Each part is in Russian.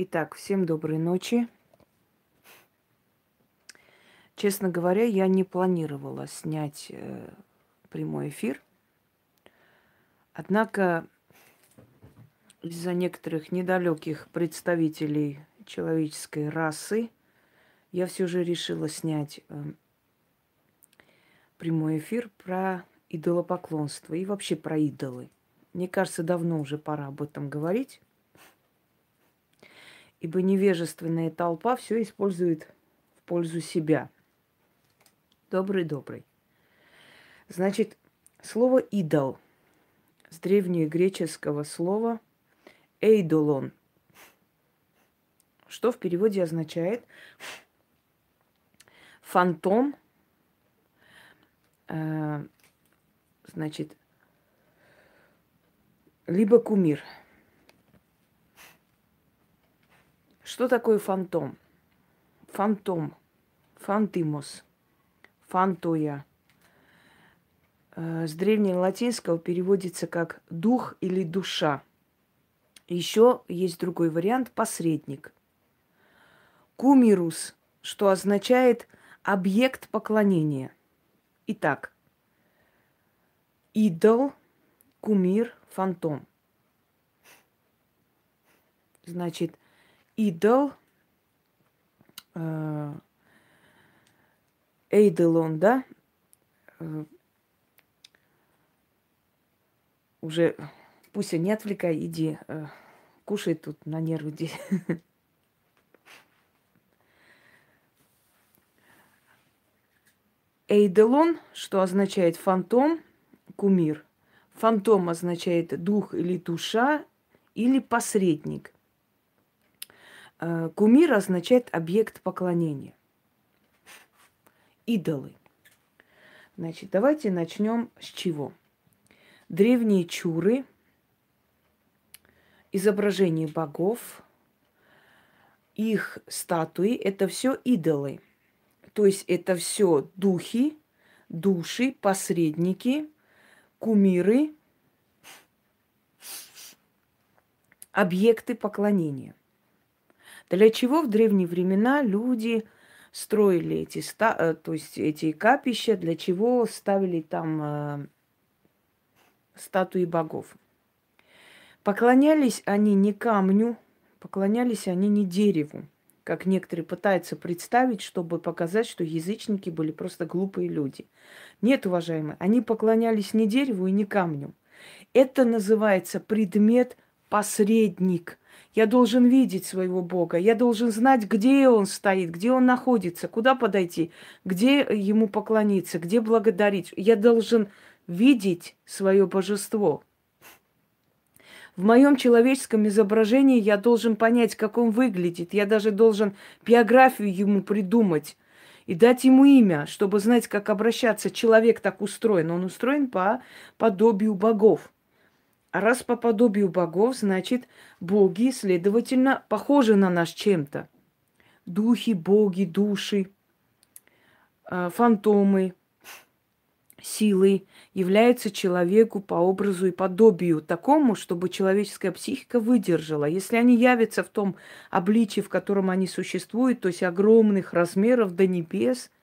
Итак, всем доброй ночи. Честно говоря, я не планировала снять э, прямой эфир. Однако из-за некоторых недалеких представителей человеческой расы я все же решила снять э, прямой эфир про идолопоклонство и вообще про идолы. Мне кажется, давно уже пора об этом говорить ибо невежественная толпа все использует в пользу себя. Добрый-добрый. Значит, слово «идол» с древнегреческого слова «эйдолон», что в переводе означает фантом, э, значит, либо кумир – Что такое фантом? Фантом, фантимос, фантоя. Э, с древнелатинского переводится как дух или душа. Еще есть другой вариант – посредник. Кумирус, что означает объект поклонения. Итак, идол, кумир, фантом. Значит – идол, э, Эйделон, да, э, уже пусть не отвлекай, иди, э, кушай тут на нервы. Эйделон, что означает фантом, кумир. Фантом означает дух или душа, или посредник – кумир означает объект поклонения. Идолы. Значит, давайте начнем с чего? Древние чуры, изображения богов, их статуи – это все идолы. То есть это все духи, души, посредники, кумиры, объекты поклонения. Для чего в древние времена люди строили эти, ста, э, то есть эти капища, для чего ставили там э, статуи богов? Поклонялись они не камню, поклонялись они не дереву, как некоторые пытаются представить, чтобы показать, что язычники были просто глупые люди. Нет, уважаемые, они поклонялись не дереву и не камню. Это называется предмет посредник – я должен видеть своего Бога. Я должен знать, где Он стоит, где Он находится, куда подойти, где Ему поклониться, где благодарить. Я должен видеть свое божество. В моем человеческом изображении я должен понять, как он выглядит. Я даже должен биографию ему придумать и дать ему имя, чтобы знать, как обращаться. Человек так устроен. Он устроен по подобию богов. Раз по подобию богов, значит, боги, следовательно, похожи на нас чем-то. Духи, боги, души, а, фантомы, силы являются человеку по образу и подобию такому, чтобы человеческая психика выдержала. Если они явятся в том обличии, в котором они существуют, то есть огромных размеров до небес –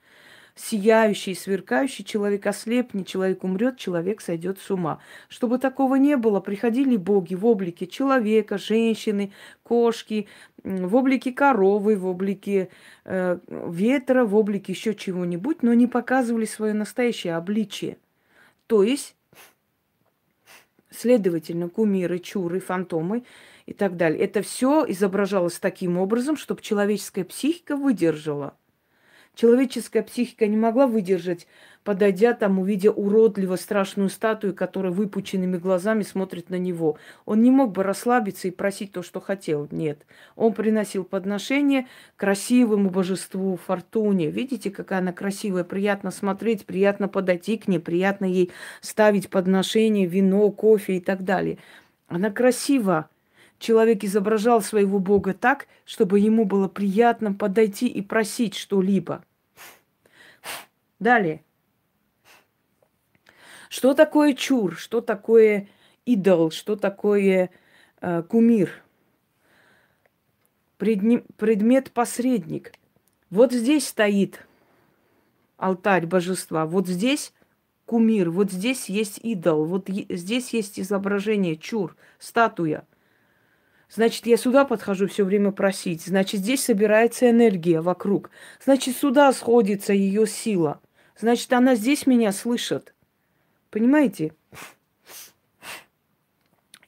сияющий, сверкающий, человек ослепнет, человек умрет, человек сойдет с ума. Чтобы такого не было, приходили боги в облике человека, женщины, кошки, в облике коровы, в облике э, ветра, в облике еще чего-нибудь, но не показывали свое настоящее обличие. То есть, следовательно, кумиры, чуры, фантомы и так далее. Это все изображалось таким образом, чтобы человеческая психика выдержала – Человеческая психика не могла выдержать, подойдя там, увидя уродливо страшную статую, которая выпученными глазами смотрит на него. Он не мог бы расслабиться и просить то, что хотел. Нет. Он приносил подношение красивому божеству Фортуне. Видите, какая она красивая, приятно смотреть, приятно подойти к ней, приятно ей ставить подношение, вино, кофе и так далее. Она красива, человек изображал своего Бога так, чтобы ему было приятно подойти и просить что-либо. Далее. Что такое чур? Что такое идол? Что такое э, кумир? предмет-посредник. Вот здесь стоит алтарь божества, вот здесь кумир, вот здесь есть идол, вот здесь есть изображение, чур, статуя. Значит, я сюда подхожу все время просить. Значит, здесь собирается энергия вокруг. Значит, сюда сходится ее сила. Значит, она здесь меня слышит. Понимаете?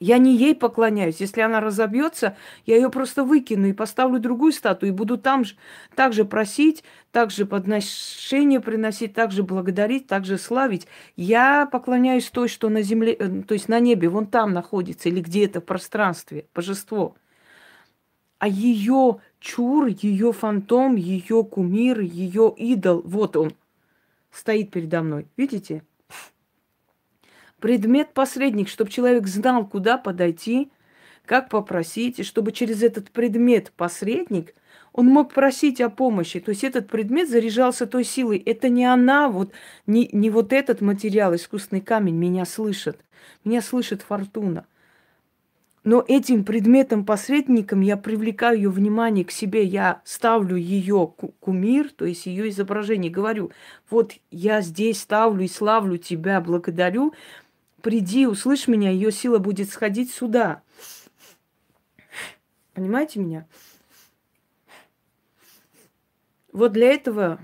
Я не ей поклоняюсь. Если она разобьется, я ее просто выкину и поставлю другую статую, и буду там же также просить, также подношение приносить, также благодарить, также славить. Я поклоняюсь той, что на земле, э, то есть на небе, вон там находится, или где-то в пространстве, божество. А ее чур, ее фантом, ее кумир, ее идол, вот он стоит передо мной. Видите? Предмет-посредник, чтобы человек знал, куда подойти, как попросить, и чтобы через этот предмет-посредник он мог просить о помощи. То есть этот предмет заряжался той силой. Это не она, вот, не, не вот этот материал, искусственный камень меня слышит. Меня слышит фортуна. Но этим предметом-посредником я привлекаю ее внимание к себе, я ставлю ее кумир, то есть ее изображение, говорю, вот я здесь ставлю и славлю тебя, благодарю, приди, услышь меня, ее сила будет сходить сюда. Понимаете меня? Вот для этого,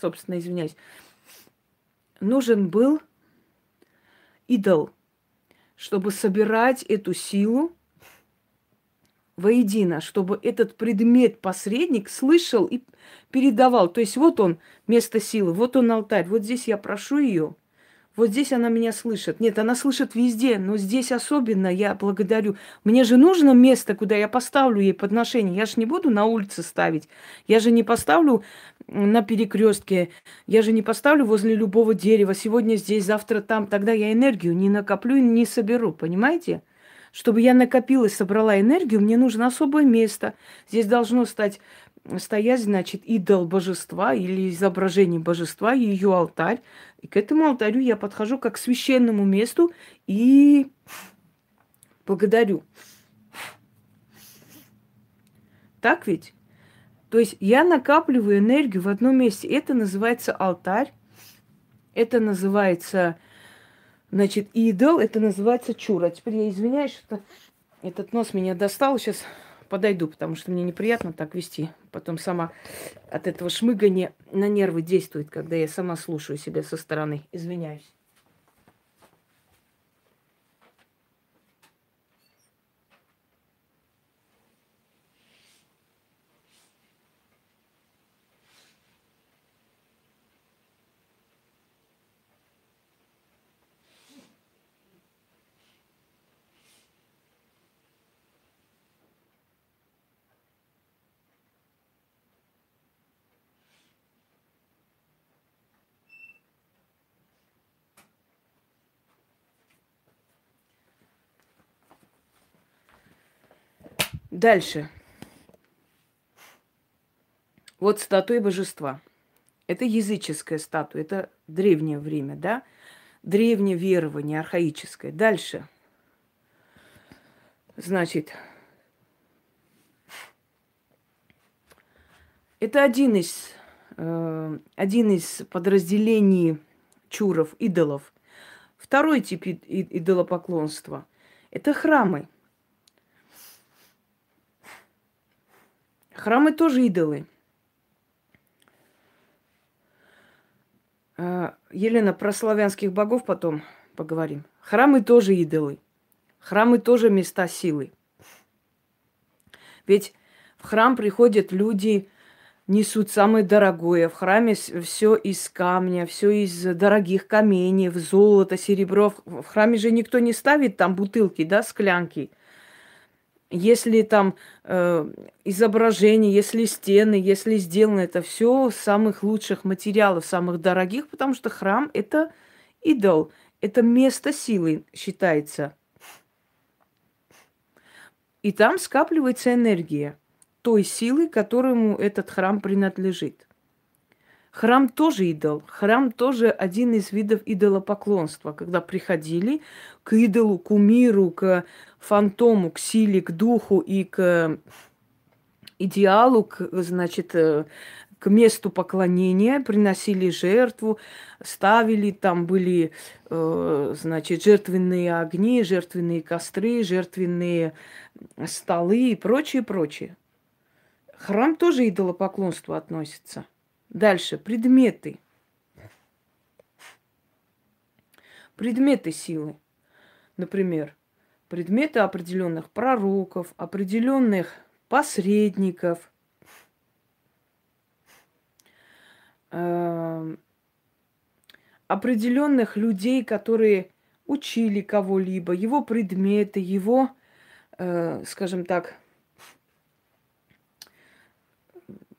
собственно, извиняюсь, нужен был идол, чтобы собирать эту силу воедино, чтобы этот предмет-посредник слышал и передавал. То есть вот он, место силы, вот он алтарь, вот здесь я прошу ее – вот здесь она меня слышит. Нет, она слышит везде, но здесь особенно я благодарю. Мне же нужно место, куда я поставлю ей подношение. Я же не буду на улице ставить. Я же не поставлю на перекрестке. Я же не поставлю возле любого дерева. Сегодня здесь, завтра там. Тогда я энергию не накоплю и не соберу. Понимаете? Чтобы я накопила и собрала энергию, мне нужно особое место. Здесь должно стать стоять, значит, идол божества или изображение божества, ее алтарь. И к этому алтарю я подхожу как к священному месту и благодарю. Так ведь? То есть я накапливаю энергию в одном месте. Это называется алтарь. Это называется, значит, идол. Это называется чура. Теперь я извиняюсь, что этот нос меня достал. Сейчас подойду, потому что мне неприятно так вести. Потом сама от этого шмыгания на нервы действует, когда я сама слушаю себя со стороны. Извиняюсь. Дальше. Вот статуя божества. Это языческая статуя, это древнее время, да? Древнее верование, архаическое. Дальше. Значит, это один из, э, один из подразделений чуров, идолов. Второй тип идолопоклонства – это храмы – Храмы тоже идолы. А, Елена, про славянских богов потом поговорим. Храмы тоже идолы. Храмы тоже места силы. Ведь в храм приходят люди, несут самое дорогое. В храме все из камня, все из дорогих каменьев, золото, серебро. В храме же никто не ставит там бутылки, да, склянки – если там э, изображение, если стены, если сделано это все самых лучших материалов, самых дорогих, потому что храм это идол, это место силы считается. И там скапливается энергия той силы, которому этот храм принадлежит. Храм тоже идол. Храм тоже один из видов идолопоклонства, когда приходили к идолу, к умиру, к фантому, к силе, к духу и к идеалу, к, значит, э, к месту поклонения, приносили жертву, ставили, там были, э, значит, жертвенные огни, жертвенные костры, жертвенные столы и прочее, прочее. Храм тоже идолопоклонству относится. Дальше, предметы. Предметы силы. Например, предметы определенных пророков, определенных посредников, э, определенных людей, которые учили кого-либо, его предметы, его, э, скажем так,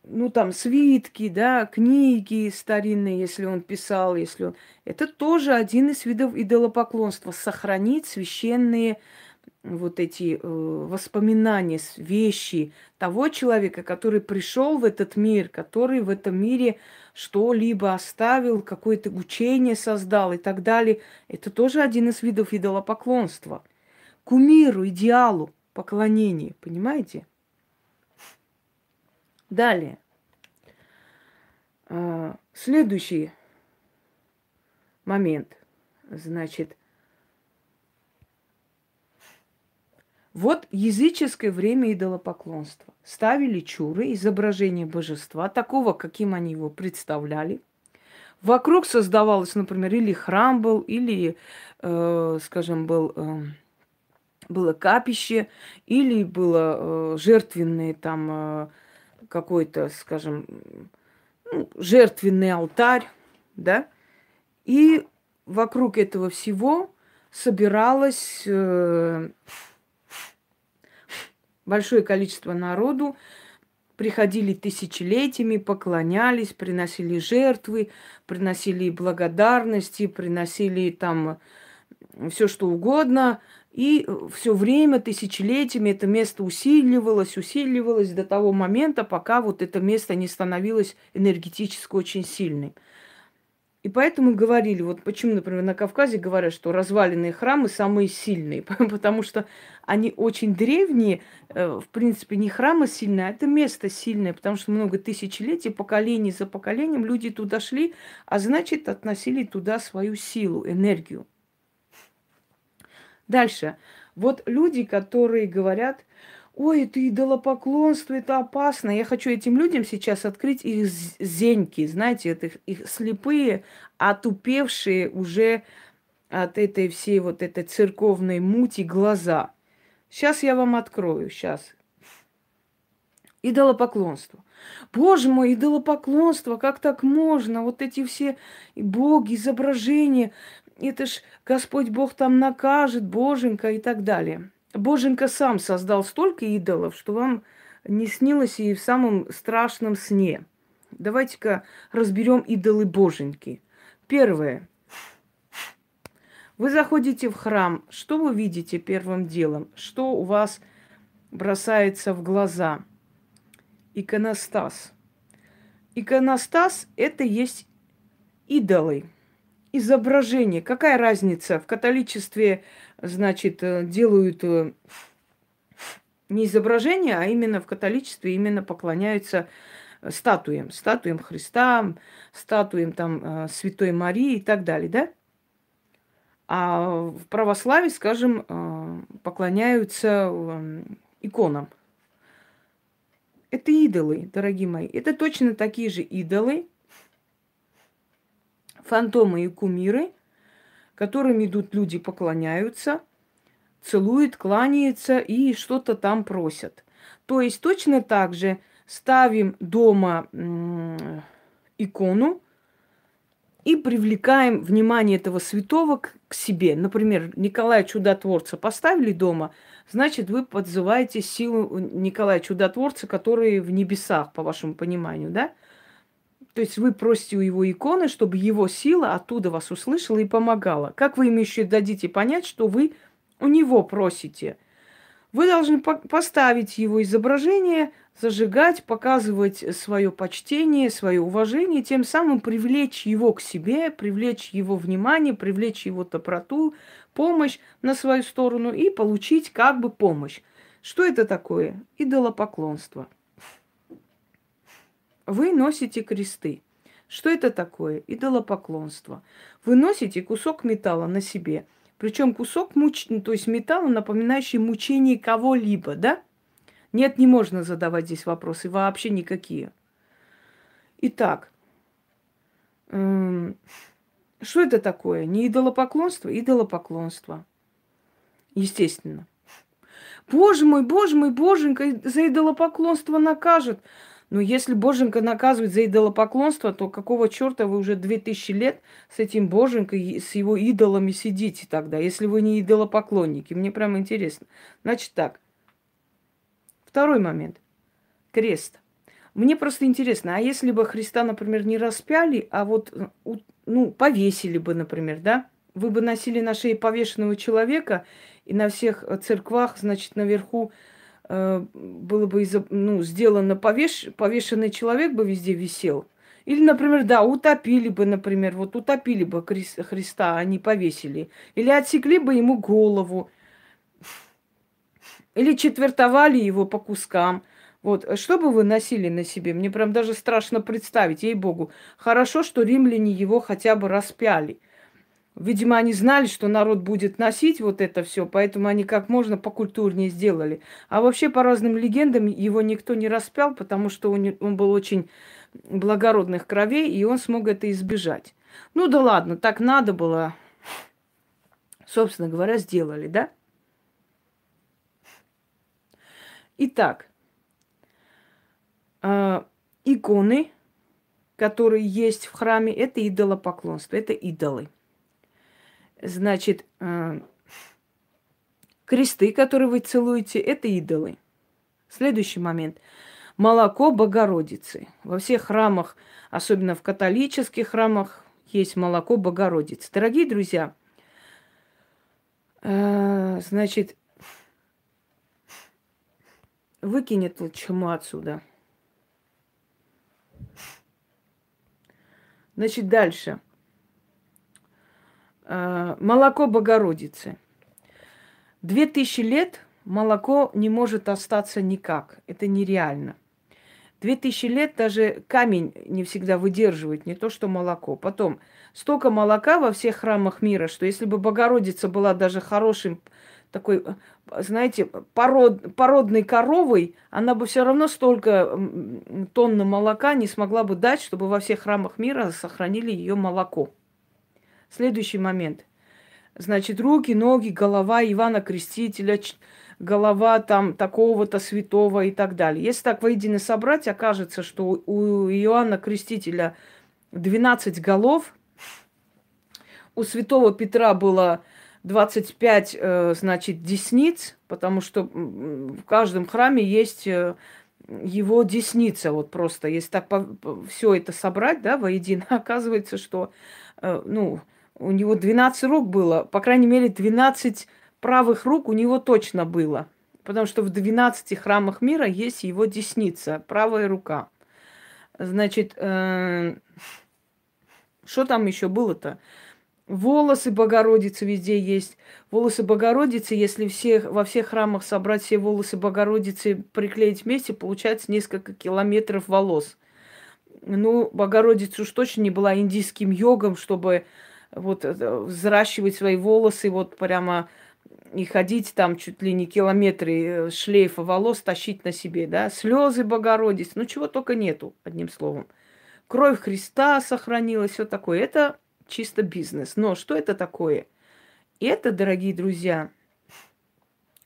ну там свитки, да, книги старинные, если он писал, если он... Это тоже один из видов идолопоклонства. Сохранить священные вот эти э, воспоминания, вещи того человека, который пришел в этот мир, который в этом мире что-либо оставил, какое-то учение создал и так далее. Это тоже один из видов идолопоклонства. Кумиру, идеалу поклонения, понимаете? Далее. А, следующий момент. Значит, Вот языческое время идолопоклонства. Ставили чуры, изображение божества, такого, каким они его представляли. Вокруг создавалось, например, или храм был, или, э, скажем, был, э, было капище, или было э, жертвенный там э, какой-то, скажем, ну, жертвенный алтарь, да, и вокруг этого всего собиралось э, большое количество народу, приходили тысячелетиями, поклонялись, приносили жертвы, приносили благодарности, приносили там все что угодно. И все время, тысячелетиями это место усиливалось, усиливалось до того момента, пока вот это место не становилось энергетически очень сильным. И поэтому говорили, вот почему, например, на Кавказе говорят, что разваленные храмы самые сильные, потому что они очень древние, э, в принципе, не храмы сильные, а это место сильное, потому что много тысячелетий, поколений за поколением люди туда шли, а значит, относили туда свою силу, энергию. Дальше. Вот люди, которые говорят, ой, это идолопоклонство, это опасно. Я хочу этим людям сейчас открыть их зеньки, знаете, это их слепые, отупевшие уже от этой всей вот этой церковной мути глаза. Сейчас я вам открою, сейчас. Идолопоклонство. Боже мой, идолопоклонство, как так можно? Вот эти все боги, изображения, это ж Господь Бог там накажет, Боженька и так далее. Боженька сам создал столько идолов, что вам не снилось и в самом страшном сне. Давайте-ка разберем идолы Боженьки. Первое. Вы заходите в храм. Что вы видите первым делом? Что у вас бросается в глаза? Иконостас. Иконостас – это есть идолы, изображение. Какая разница? В католичестве значит, э, делают э, не изображение, а именно в католичестве именно поклоняются э, статуям, статуям Христа, статуям там Святой Марии и так далее, да? А в православии, скажем, поклоняются иконам. Это идолы, дорогие мои. Это точно такие же идолы, фантомы и кумиры, которым идут люди, поклоняются, целуют, кланяются и что-то там просят. То есть точно так же ставим дома икону и привлекаем внимание этого святого к, к себе. Например, Николая Чудотворца поставили дома, значит, вы подзываете силу Николая Чудотворца, который в небесах, по вашему пониманию, да? То есть вы просите у его иконы, чтобы его сила оттуда вас услышала и помогала. Как вы им еще дадите понять, что вы у него просите? Вы должны поставить его изображение, зажигать, показывать свое почтение, свое уважение, тем самым привлечь его к себе, привлечь его внимание, привлечь его доброту, помощь на свою сторону и получить как бы помощь. Что это такое? Идолопоклонство. Вы носите кресты. Что это такое? Идолопоклонство. Вы носите кусок металла на себе. Причем кусок, муч... то есть металла, напоминающий мучение кого-либо, да? Нет, не можно задавать здесь вопросы, вообще никакие. Итак, эм, что это такое? Не идолопоклонство? Идолопоклонство. Естественно. Боже мой, боже мой, боженька, за идолопоклонство накажет. Но если боженька наказывает за идолопоклонство, то какого черта вы уже две тысячи лет с этим боженькой, с его идолами сидите тогда, если вы не идолопоклонники? Мне прям интересно. Значит так. Второй момент. Крест. Мне просто интересно, а если бы Христа, например, не распяли, а вот, ну, повесили бы, например, да? Вы бы носили на шее повешенного человека, и на всех церквах, значит, наверху э, было бы ну, сделано повеш, повешенный человек бы везде висел. Или, например, да, утопили бы, например, вот утопили бы Христа, а не повесили. Или отсекли бы ему голову. Или четвертовали его по кускам. Вот, что бы вы носили на себе? Мне прям даже страшно представить, ей-богу. Хорошо, что римляне его хотя бы распяли. Видимо, они знали, что народ будет носить вот это все, поэтому они как можно покультурнее сделали. А вообще, по разным легендам, его никто не распял, потому что он, был очень благородных кровей, и он смог это избежать. Ну да ладно, так надо было. Собственно говоря, сделали, да? Итак, э, иконы, которые есть в храме, это идолопоклонство, это идолы. Значит, э, кресты, которые вы целуете, это идолы. Следующий момент. Молоко Богородицы. Во всех храмах, особенно в католических храмах, есть молоко Богородицы. Дорогие друзья, э, значит, выкинет вот чему отсюда. Значит, дальше. Э, молоко Богородицы. Две тысячи лет молоко не может остаться никак. Это нереально. Две тысячи лет даже камень не всегда выдерживает, не то что молоко. Потом, столько молока во всех храмах мира, что если бы Богородица была даже хорошим такой, знаете, пород, породной коровой, она бы все равно столько тонн молока не смогла бы дать, чтобы во всех храмах мира сохранили ее молоко. Следующий момент. Значит, руки, ноги, голова Ивана Крестителя, голова там такого-то святого и так далее. Если так воедино собрать, окажется, что у Иоанна Крестителя 12 голов, у святого Петра было 25, э, значит, десниц, потому что в каждом храме есть э, его десница, вот просто, если так все это собрать, да, воедино, оказывается, что, э, ну, у него 12 рук было, по крайней мере, 12 правых рук у него точно было. Потому что в 12 храмах мира есть его десница, правая рука. Значит, э, что там еще было-то? Волосы Богородицы везде есть. Волосы Богородицы, если всех, во всех храмах собрать все волосы Богородицы, приклеить вместе, получается несколько километров волос. Ну, Богородица уж точно не была индийским йогом, чтобы вот э, взращивать свои волосы вот прямо и ходить там чуть ли не километры э, шлейфа волос тащить на себе, да, слезы Богородицы, ну чего только нету, одним словом. Кровь Христа сохранилась, все такое. Это чисто бизнес. Но что это такое? Это, дорогие друзья,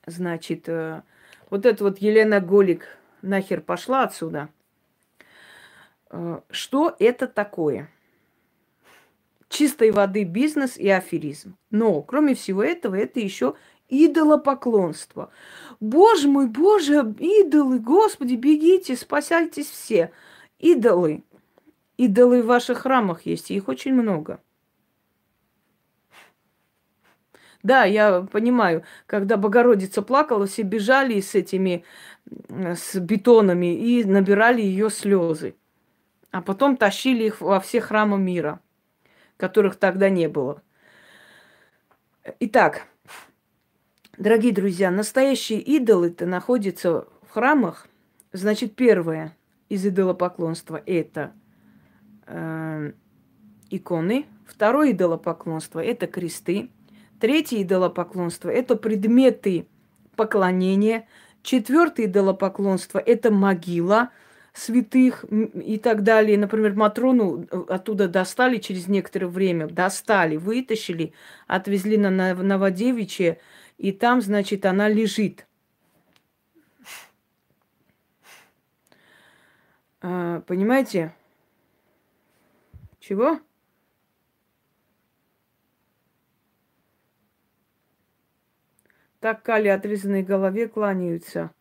значит, э, вот это вот Елена Голик нахер пошла отсюда. Что это такое? Чистой воды бизнес и аферизм. Но, кроме всего этого, это еще идолопоклонство. Боже мой, боже, идолы, Господи, бегите, спасайтесь все. Идолы. Идолы в ваших храмах есть, их очень много. Да, я понимаю, когда Богородица плакала, все бежали с этими, с бетонами и набирали ее слезы. А потом тащили их во все храмы мира которых тогда не было. Итак, дорогие друзья, настоящие идолы-то находятся в храмах. Значит, первое. из идолопоклонства – это э, иконы. Второе идолопоклонство – это кресты. Третье идолопоклонство – это предметы поклонения. Четвертое идолопоклонство – это могила святых и так далее. Например, Матрону э, оттуда достали через некоторое время, достали, вытащили, отвезли на Новодевичье, и там, значит, она лежит. А, понимаете? Чего? Так Кали отрезанной голове кланяются.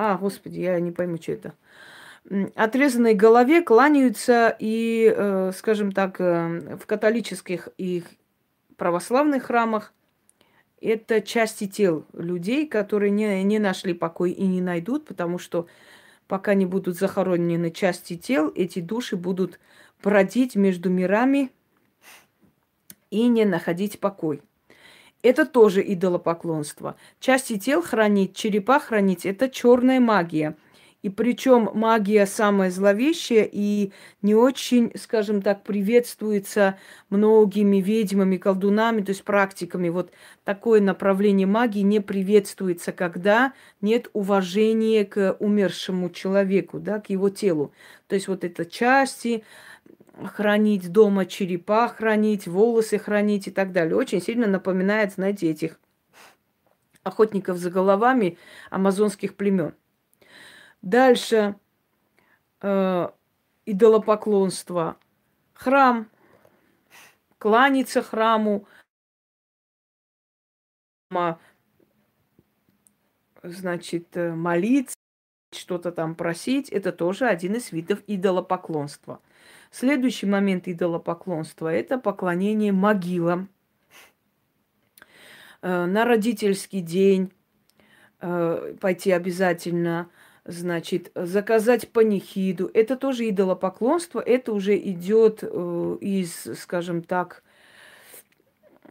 А, господи, я не пойму, что это. Отрезанной голове кланяются и, э, скажем так, э, в католических и православных храмах это части тел людей, которые не, не нашли покой и не найдут, потому что пока не будут захоронены части тел, эти души будут бродить между мирами и не находить покой. Это тоже идолопоклонство. Части тел хранить, черепа хранить – это черная магия. И причем магия самая зловещая и не очень, скажем так, приветствуется многими ведьмами, колдунами, то есть практиками. Вот такое направление магии не приветствуется, когда нет уважения к умершему человеку, да, к его телу. То есть вот это части, хранить дома черепа, хранить волосы, хранить и так далее. Очень сильно напоминает, знаете, этих охотников за головами амазонских племен. Дальше э, идолопоклонство. Храм. Кланяться храму. Значит, э, молиться, что-то там просить. Это тоже один из видов идолопоклонства. Следующий момент идолопоклонства – это поклонение могилам. Э, на родительский день э, пойти обязательно, значит, заказать панихиду. Это тоже идолопоклонство, это уже идет э, из, скажем так,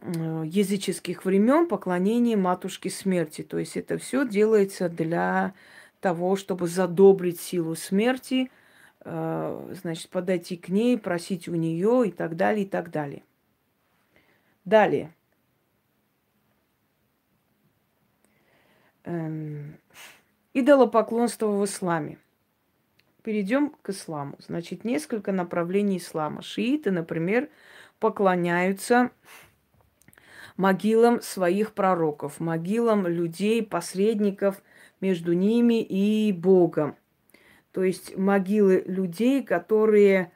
языческих времен поклонение матушки смерти. То есть это все делается для того, чтобы задобрить силу смерти – значит, подойти к ней, просить у нее и так далее, и так далее. Далее. Эм, идолопоклонство в исламе. Перейдем к исламу. Значит, несколько направлений ислама. Шииты, например, поклоняются могилам своих пророков, могилам людей, посредников между ними и Богом – то есть могилы людей, которые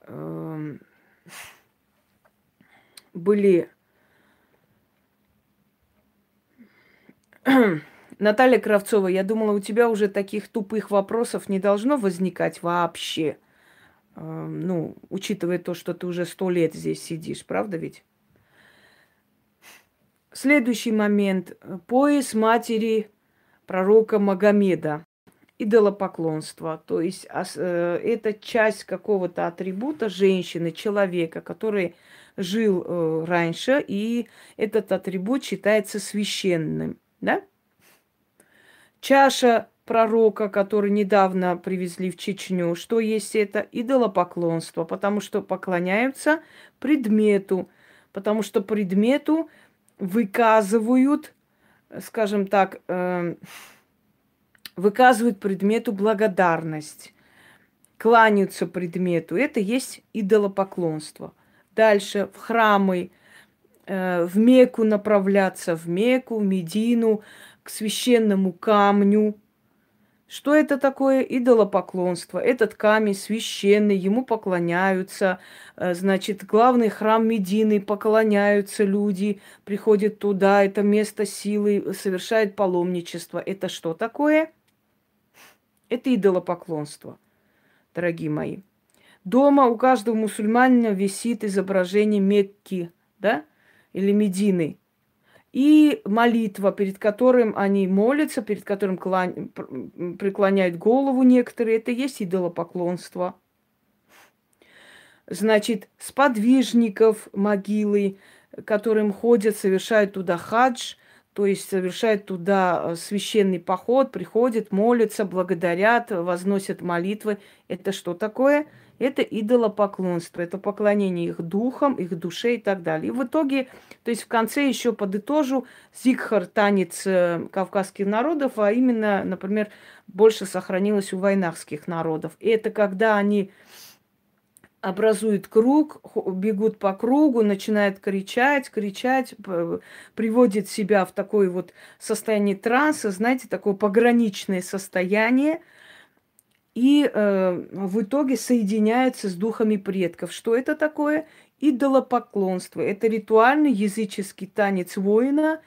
э, были... Наталья Кравцова, я думала, у тебя уже таких тупых вопросов не должно возникать вообще. Э, ну, учитывая то, что ты уже сто лет здесь сидишь, правда ведь? Следующий момент. Пояс матери пророка Магомеда идолопоклонство. То есть э, это часть какого-то атрибута женщины, человека, который жил э, раньше, и этот атрибут считается священным. Да? Чаша пророка, который недавно привезли в Чечню, что есть это? Идолопоклонство, потому что поклоняются предмету, потому что предмету выказывают, скажем так, э, выказывают предмету благодарность, кланяются предмету. Это есть идолопоклонство. Дальше в храмы, э, в Мекку направляться, в Мекку, в Медину, к священному камню. Что это такое? Идолопоклонство. Этот камень священный, ему поклоняются. Э, значит, главный храм Медины, поклоняются люди, приходят туда, это место силы, совершают паломничество. Это что такое? Это идолопоклонство, дорогие мои. Дома у каждого мусульманина висит изображение Мекки, да, или Медины. И молитва, перед которым они молятся, перед которым клань... преклоняют голову некоторые, это есть идолопоклонство. Значит, сподвижников могилы, которым ходят, совершают туда хадж, то есть совершают туда э, священный поход, приходят, молятся, благодарят, возносят молитвы. Это что такое? Это идолопоклонство, это поклонение их духам, их душе и так далее. И в итоге, то есть в конце еще подытожу, Зигхар танец э, кавказских народов, а именно, например, больше сохранилось у войнахских народов. И это когда они образуют круг, бегут по кругу, начинают кричать, кричать, приводит себя в такое вот состояние транса, знаете, такое пограничное состояние, и э, в итоге соединяются с духами предков. Что это такое? Идолопоклонство. Это ритуальный языческий танец воина,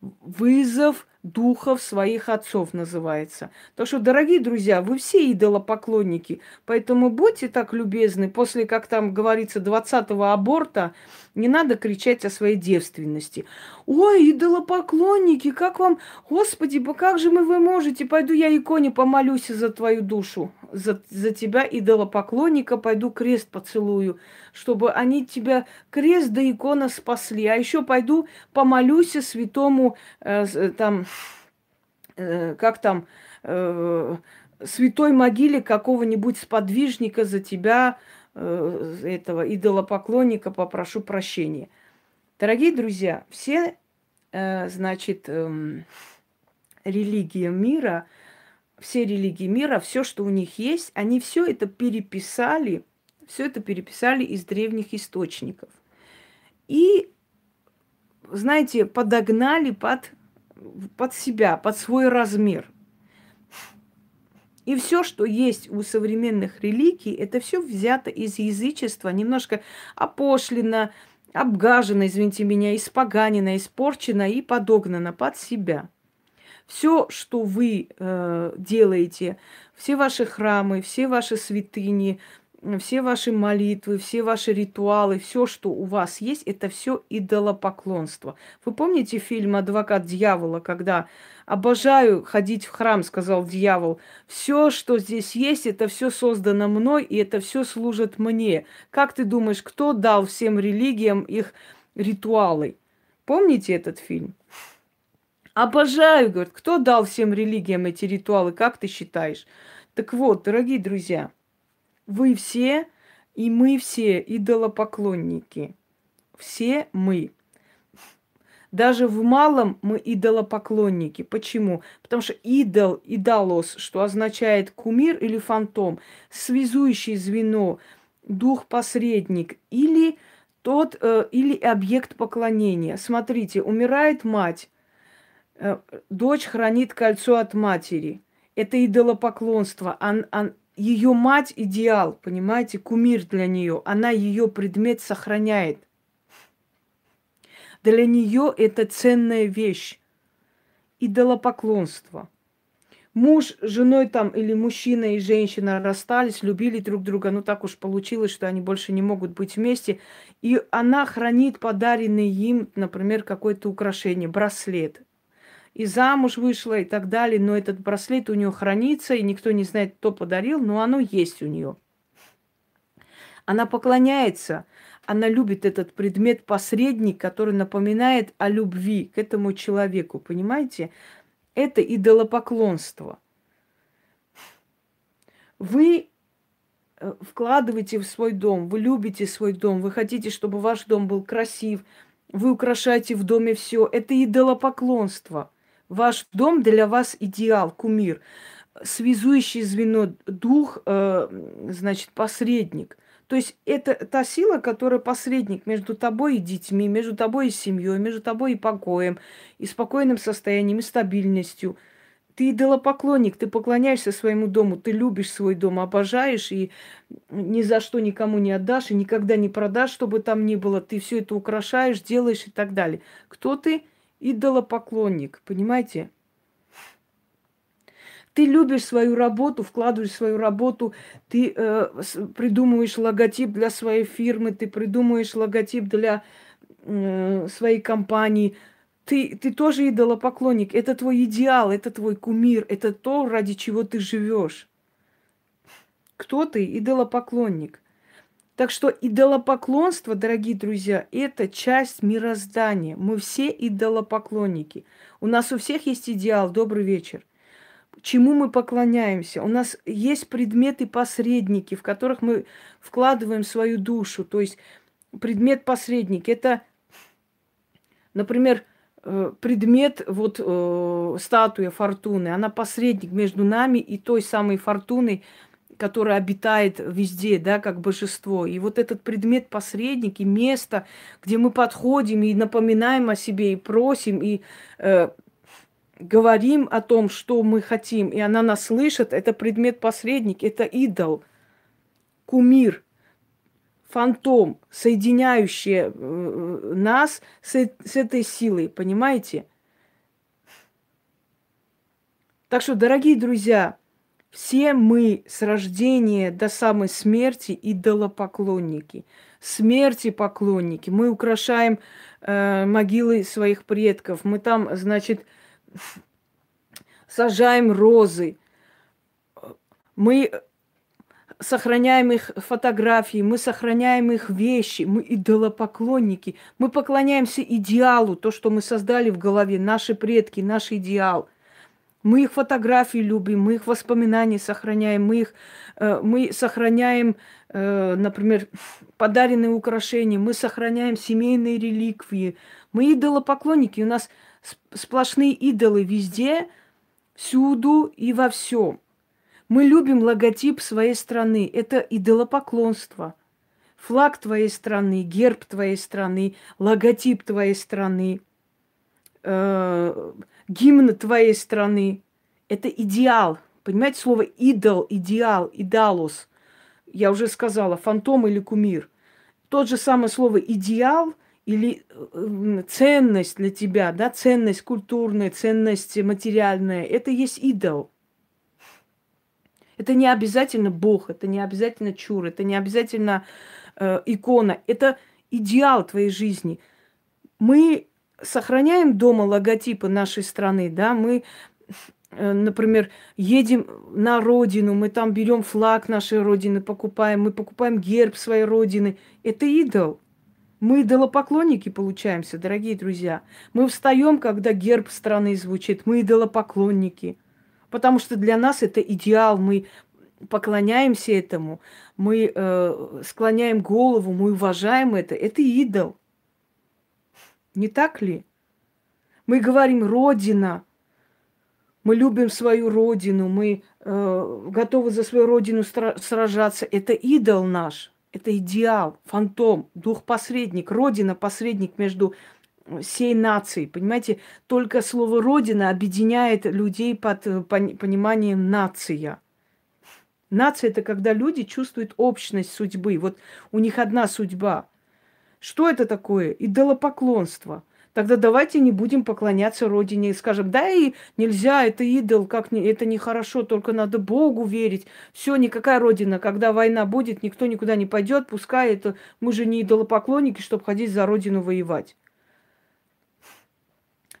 вызов духов своих отцов называется. Так что, дорогие друзья, вы все идолопоклонники, поэтому будьте так любезны, после, как там говорится, 20-го аборта, не надо кричать о своей девственности. Ой, идолопоклонники, как вам, Господи, как же мы вы можете? Пойду я иконе помолюсь за твою душу, за, за тебя, идолопоклонника, пойду крест поцелую, чтобы они тебя крест да икона спасли. А еще пойду помолюсь святому э, там Э, как там, э, святой могиле какого-нибудь сподвижника за тебя, э, этого идолопоклонника, попрошу прощения. Дорогие друзья, все, э, значит, э, религии мира, все религии мира, все, что у них есть, они все это переписали, все это переписали из древних источников. И, знаете, подогнали под под себя, под свой размер. И все, что есть у современных религий, это все взято из язычества, немножко опошлено, обгажено, извините меня, испоганено, испорчено и подогнано под себя. Все, что вы э, делаете, все ваши храмы, все ваши святыни, все ваши молитвы, все ваши ритуалы, все, что у вас есть, это все идолопоклонство. Вы помните фильм «Адвокат дьявола», когда «Обожаю ходить в храм», сказал дьявол. Все, что здесь есть, это все создано мной, и это все служит мне. Как ты думаешь, кто дал всем религиям их ритуалы? Помните этот фильм? Обожаю, говорит, кто дал всем религиям эти ритуалы, как ты считаешь? Так вот, дорогие друзья, вы все и мы все идолопоклонники. Все мы. Даже в малом мы идолопоклонники. Почему? Потому что идол, идолос, что означает кумир или фантом, связующее звено, дух-посредник или тот, э, или объект поклонения. Смотрите, умирает мать, э, дочь хранит кольцо от матери. Это идолопоклонство. Он, он, ее мать идеал, понимаете, кумир для нее. Она ее предмет сохраняет. Для нее это ценная вещь. Идолопоклонство. Муж с женой там или мужчина и женщина расстались, любили друг друга, ну так уж получилось, что они больше не могут быть вместе. И она хранит подаренный им, например, какое-то украшение, браслет и замуж вышла и так далее, но этот браслет у нее хранится, и никто не знает, кто подарил, но оно есть у нее. Она поклоняется, она любит этот предмет посредник, который напоминает о любви к этому человеку, понимаете? Это идолопоклонство. Вы э, вкладываете в свой дом, вы любите свой дом, вы хотите, чтобы ваш дом был красив, вы украшаете в доме все. Это идолопоклонство. Ваш дом для вас идеал, кумир, связующее звено, дух, э, значит, посредник. То есть это та сила, которая посредник между тобой и детьми, между тобой и семьей, между тобой и покоем, и спокойным состоянием, и стабильностью. Ты идолопоклонник, ты поклоняешься своему дому, ты любишь свой дом, обожаешь и ни за что никому не отдашь, и никогда не продашь, чтобы там ни было. Ты все это украшаешь, делаешь и так далее. Кто ты? Идолопоклонник, понимаете? Ты любишь свою работу, вкладываешь свою работу, ты э, придумываешь логотип для своей фирмы, ты придумываешь логотип для э, своей компании. Ты, ты тоже идолопоклонник. Это твой идеал, это твой кумир, это то, ради чего ты живешь. Кто ты? Идолопоклонник. Так что идолопоклонство, дорогие друзья, это часть мироздания. Мы все идолопоклонники. У нас у всех есть идеал. Добрый вечер. Чему мы поклоняемся? У нас есть предметы-посредники, в которых мы вкладываем свою душу. То есть предмет-посредник – это, например, э, предмет, вот э, статуя фортуны, она посредник между нами и той самой фортуной, которое обитает везде, да, как божество. И вот этот предмет посредник и место, где мы подходим и напоминаем о себе, и просим, и э, говорим о том, что мы хотим, и она нас слышит, это предмет посредник, это идол, кумир, фантом, соединяющий э, нас с, с этой силой, понимаете? Так что, дорогие друзья, все мы с рождения до самой смерти идолопоклонники, смерти поклонники. Мы украшаем э, могилы своих предков, мы там, значит, сажаем розы, мы сохраняем их фотографии, мы сохраняем их вещи, мы идолопоклонники, мы поклоняемся идеалу, то, что мы создали в голове, наши предки, наш идеал – мы их фотографии любим, мы их воспоминания сохраняем, мы их, э, мы сохраняем, э, например, подаренные украшения, мы сохраняем семейные реликвии. Мы идолопоклонники, у нас сплошные идолы везде, всюду и во всем. Мы любим логотип своей страны. Это идолопоклонство. Флаг твоей страны, герб твоей страны, логотип твоей страны, э, гимн твоей страны. Это идеал. Понимаете, слово идол, идеал, идалус. Я уже сказала, фантом или кумир. Тот же самое слово идеал или э, ценность для тебя, да, ценность культурная, ценность материальная, это есть идол. Это не обязательно Бог, это не обязательно чур, это не обязательно э, икона, это идеал твоей жизни. Мы сохраняем дома логотипы нашей страны, да, мы, э, например, едем на родину, мы там берем флаг нашей родины, покупаем, мы покупаем герб своей родины. Это идол. Мы идолопоклонники получаемся, дорогие друзья. Мы встаем, когда герб страны звучит. Мы идолопоклонники. Потому что для нас это идеал. Мы поклоняемся этому. Мы э, склоняем голову, мы уважаем это. Это идол. Не так ли? Мы говорим Родина. Мы любим свою родину, мы э, готовы за свою родину сражаться. Это идол наш, это идеал, фантом, дух-посредник, родина-посредник между всей нацией. Понимаете, только слово родина объединяет людей под э, пониманием нация. Нация это когда люди чувствуют общность судьбы. Вот у них одна судьба. Что это такое? Идолопоклонство. Тогда давайте не будем поклоняться Родине и скажем, да и нельзя, это идол, как не, это нехорошо, только надо Богу верить. Все, никакая Родина, когда война будет, никто никуда не пойдет, пускай это, мы же не идолопоклонники, чтобы ходить за Родину воевать.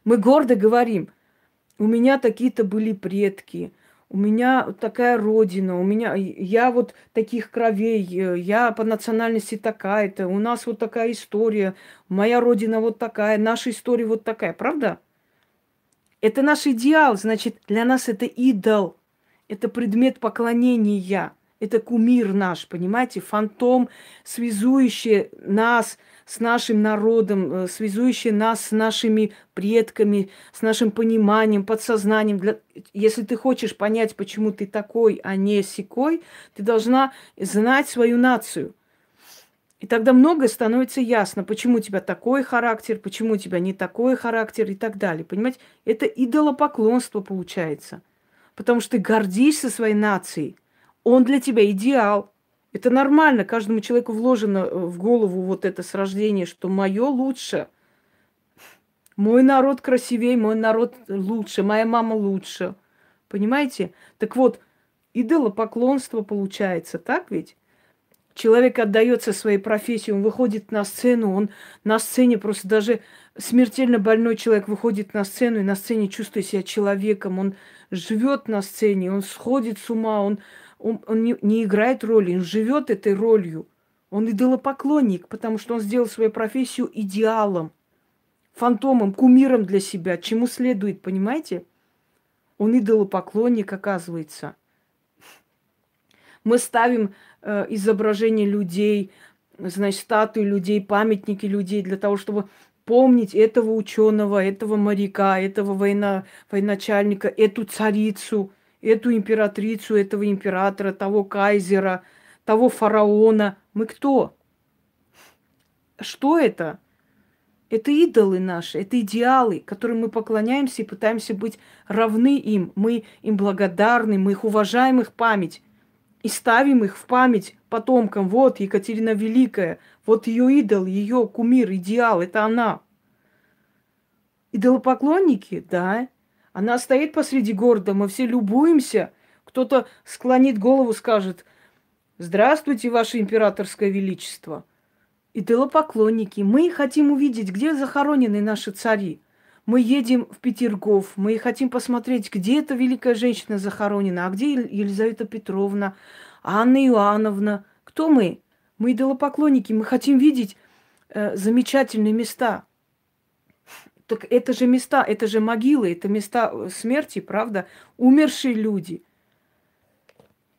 Мы гордо говорим, у меня такие-то были предки, у меня такая родина, у меня, я вот таких кровей, э, я по национальности такая-то, у нас вот такая история, моя родина вот такая, наша история вот такая, правда? Это наш идеал, значит, для нас это идол, это предмет поклонения, это кумир наш, понимаете, фантом, связующий нас – с нашим народом, э, связующее нас с нашими предками, с нашим пониманием, подсознанием. Для... Если ты хочешь понять, почему ты такой, а не секой, ты должна знать свою нацию. И тогда многое становится ясно, почему у тебя такой характер, почему у тебя не такой характер и так далее. Понимаете, это идолопоклонство получается. Потому что ты гордишься своей нацией. Он для тебя идеал. Это нормально, каждому человеку вложено э, в голову вот это с рождения, что мое лучше. Мой народ красивее, мой народ лучше, моя мама лучше. Понимаете? Так вот, идолопоклонство получается, так ведь? Человек отдается своей профессии, он выходит на сцену, он на сцене просто даже смертельно больной человек выходит на сцену и на сцене чувствует себя человеком, он живет на сцене, он сходит с ума, он он, он не, не играет роли, он живет этой ролью. Он идолопоклонник, потому что он сделал свою профессию идеалом, фантомом, кумиром для себя, чему следует, понимаете? Он идолопоклонник, оказывается. Мы ставим э, изображения людей, значит, статуи людей, памятники людей для того, чтобы помнить этого ученого, этого моряка, этого война, военачальника, эту царицу, эту императрицу, этого императора, того кайзера, того фараона. Мы кто? Что это? Это идолы наши, это идеалы, которым мы поклоняемся и пытаемся быть равны им. Мы им благодарны, мы их уважаем, их память. И ставим их в память потомкам. Вот Екатерина Великая, вот ее идол, ее кумир, идеал, это она. Идолопоклонники, да. Она стоит посреди города, мы все любуемся. Кто-то склонит голову, скажет, здравствуйте, ваше императорское величество. Идолопоклонники, мы хотим увидеть, где захоронены наши цари. Мы едем в Петергоф, мы хотим посмотреть, где эта великая женщина захоронена, а где Елизавета Петровна, Анна Иоанновна. Кто мы? Мы идолопоклонники, мы хотим видеть э, замечательные места. Так это же места, это же могилы, это места э, смерти, правда? Умершие люди.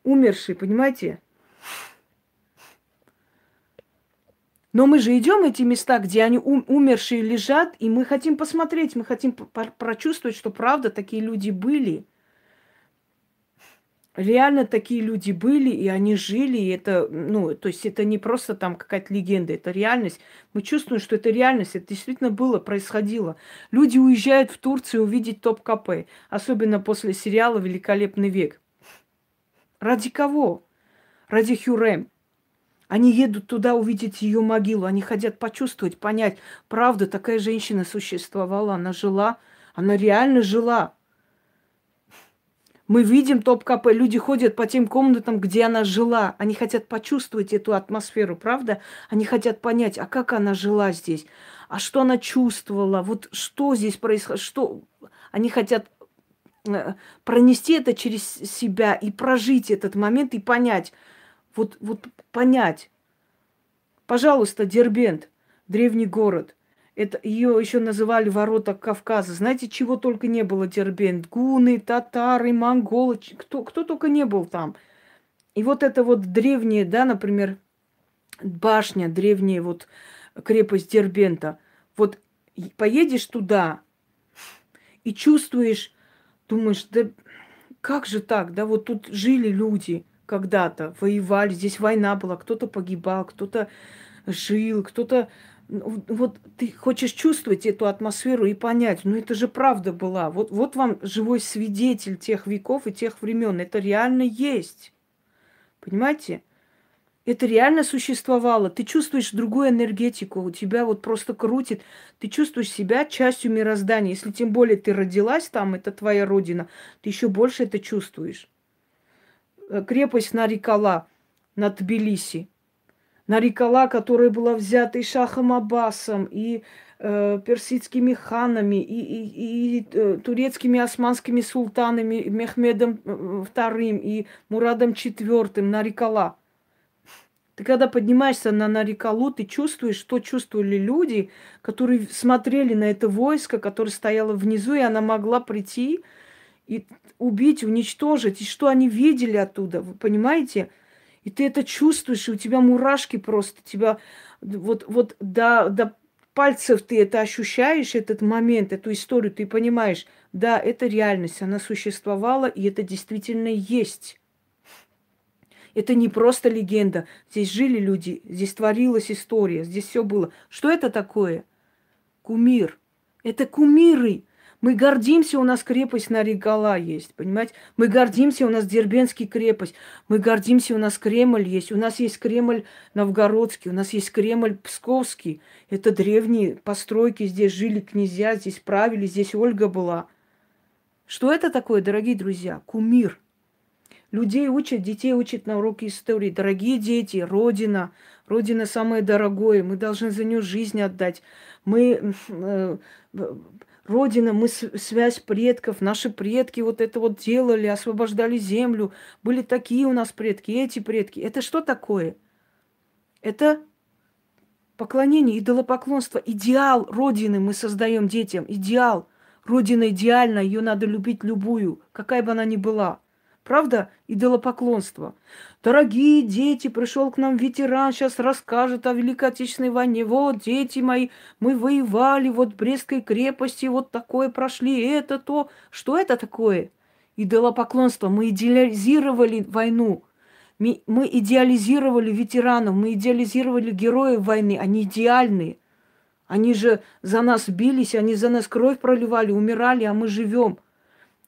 Умершие, понимаете? Но мы же идем эти места, где они ум- умершие лежат, и мы хотим посмотреть, мы хотим прочувствовать, что правда такие люди были. Реально такие люди были, и они жили, и это, ну, то есть это не просто там какая-то легенда, это реальность. Мы чувствуем, что это реальность, это действительно было, происходило. Люди уезжают в Турцию увидеть топ-КП, особенно после сериала «Великолепный век». Ради кого? Ради Хюрем. Они едут туда увидеть ее могилу, они хотят почувствовать, понять, правда, такая женщина существовала, она жила, она реально жила. Мы видим топ-КП, люди ходят по тем комнатам, где она жила. Они хотят почувствовать эту атмосферу, правда? Они хотят понять, а как она жила здесь, а что она чувствовала, вот что здесь происходит, что... Они хотят э, пронести это через себя и прожить этот момент и понять, вот, вот понять. Пожалуйста, Дербент, древний город. Это ее еще называли ворота Кавказа. Знаете, чего только не было Дербент. Гуны, татары, монголы, кто, кто только не был там. И вот это вот древняя, да, например, башня, древняя вот крепость Дербента. Вот поедешь туда и чувствуешь, думаешь, да как же так, да, вот тут жили люди – когда-то, воевали, здесь война была, кто-то погибал, кто-то жил, кто-то... Ну, вот ты хочешь чувствовать эту атмосферу и понять, ну это же правда была. Вот, вот вам живой свидетель тех веков и тех времен. Это реально есть. Понимаете? Это реально существовало. Ты чувствуешь другую энергетику, у тебя вот просто крутит. Ты чувствуешь себя частью мироздания. Если тем более ты родилась там, это твоя родина, ты еще больше это чувствуешь. Э, крепость Нарикала на Тбилиси. Нарикала, которая была взята и Шахом Аббасом, и э, персидскими ханами, и, и, и э, турецкими османскими султанами, Мехмедом II э, и Мурадом IV, Нарикала. Ты когда поднимаешься на Нарикалу, ты чувствуешь, что чувствовали люди, которые смотрели на это войско, которое стояло внизу, и она могла прийти и убить, уничтожить, и что они видели оттуда, вы понимаете? И ты это чувствуешь, и у тебя мурашки просто, тебя вот, вот до, до пальцев ты это ощущаешь, этот момент, эту историю, ты понимаешь, да, это реальность, она существовала, и это действительно есть. Это не просто легенда. Здесь жили люди, здесь творилась история, здесь все было. Что это такое? Кумир. Это кумиры. Мы гордимся, у нас крепость Наригала есть, понимаете? Мы гордимся, у нас Дербенский крепость. Мы гордимся, у нас Кремль есть. У нас есть Кремль Новгородский, у нас есть Кремль Псковский. Это древние постройки, здесь жили князья, здесь правили, здесь Ольга была. Что это такое, дорогие друзья? Кумир. Людей учат, детей учат на уроке истории. Дорогие дети, Родина. Родина самое дорогое. Мы должны за нее жизнь отдать. Мы э, Родина, мы связь предков, наши предки вот это вот делали, освобождали землю. Были такие у нас предки, эти предки. Это что такое? Это поклонение, идолопоклонство, идеал Родины мы создаем детям, идеал. Родина идеальна, ее надо любить любую, какая бы она ни была. Правда? Идолопоклонство. Дорогие дети, пришел к нам ветеран, сейчас расскажет о Великой Отечественной войне. Вот, дети мои, мы воевали, вот Брестской крепости, вот такое прошли, это то. Что это такое? Идолопоклонство. Мы идеализировали войну. Мы идеализировали ветеранов, мы идеализировали героев войны. Они идеальные. Они же за нас бились, они за нас кровь проливали, умирали, а мы живем.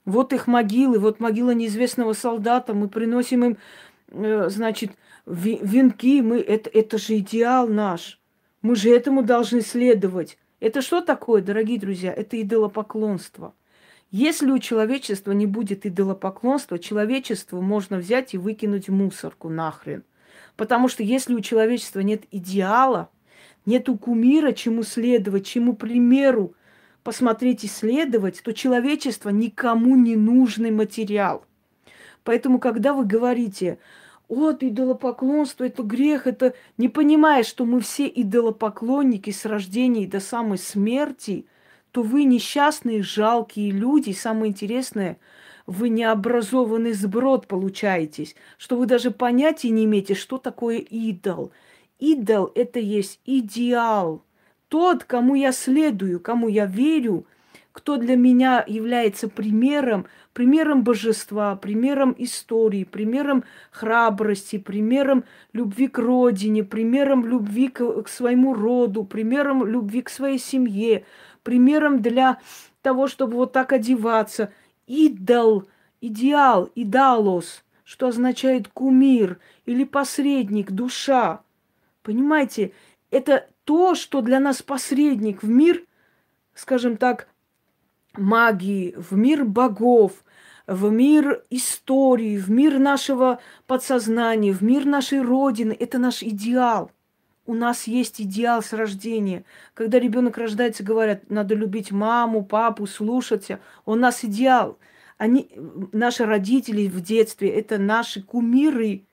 Вот их могилы, вот могила неизвестного солдата, мы приносим им, э, значит, венки, мы, это, это же идеал наш. Мы же этому должны следовать. Это что такое, дорогие друзья? Это идолопоклонство. Если у человечества не будет идолопоклонства, человечество можно взять и выкинуть мусорку нахрен. Потому что если у человечества нет идеала, нету кумира, чему следовать, чему примеру посмотреть, исследовать, то человечество никому не нужный материал. Поэтому, когда вы говорите, вот идолопоклонство, это грех, это не понимая, что мы все идолопоклонники с рождения до самой смерти, то вы несчастные, жалкие люди. И самое интересное, вы необразованный сброд получаетесь, что вы даже понятия не имеете, что такое идол. Идол – это есть идеал – тот, кому я следую, кому я верю, кто для меня является примером, примером божества, примером истории, примером храбрости, примером любви к родине, примером любви к, к своему роду, примером любви к своей семье, примером для того, чтобы вот так одеваться. Идол, идеал, идалос, что означает кумир или посредник, душа. Понимаете, это то, что для нас посредник в мир, скажем так, магии, в мир богов, в мир истории, в мир нашего подсознания, в мир нашей Родины. Это наш идеал. У нас есть идеал с рождения. Когда ребенок рождается, говорят, надо любить маму, папу, слушаться. У нас идеал. Они, наши родители в детстве, это наши кумиры,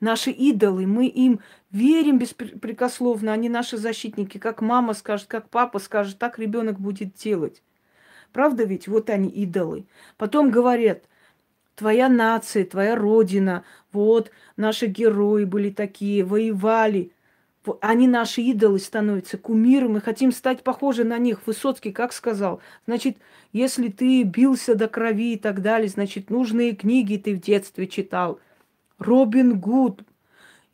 наши идолы. Мы им верим беспрекословно, они наши защитники. Как мама скажет, как папа скажет, так ребенок будет делать. Правда ведь? Вот они идолы. Потом говорят, твоя нация, твоя родина, вот наши герои были такие, воевали. Они наши идолы становятся, кумиры, мы хотим стать похожи на них. Высоцкий как сказал? Значит, если ты бился до крови и так далее, значит, нужные книги ты в детстве читал. Робин Гуд,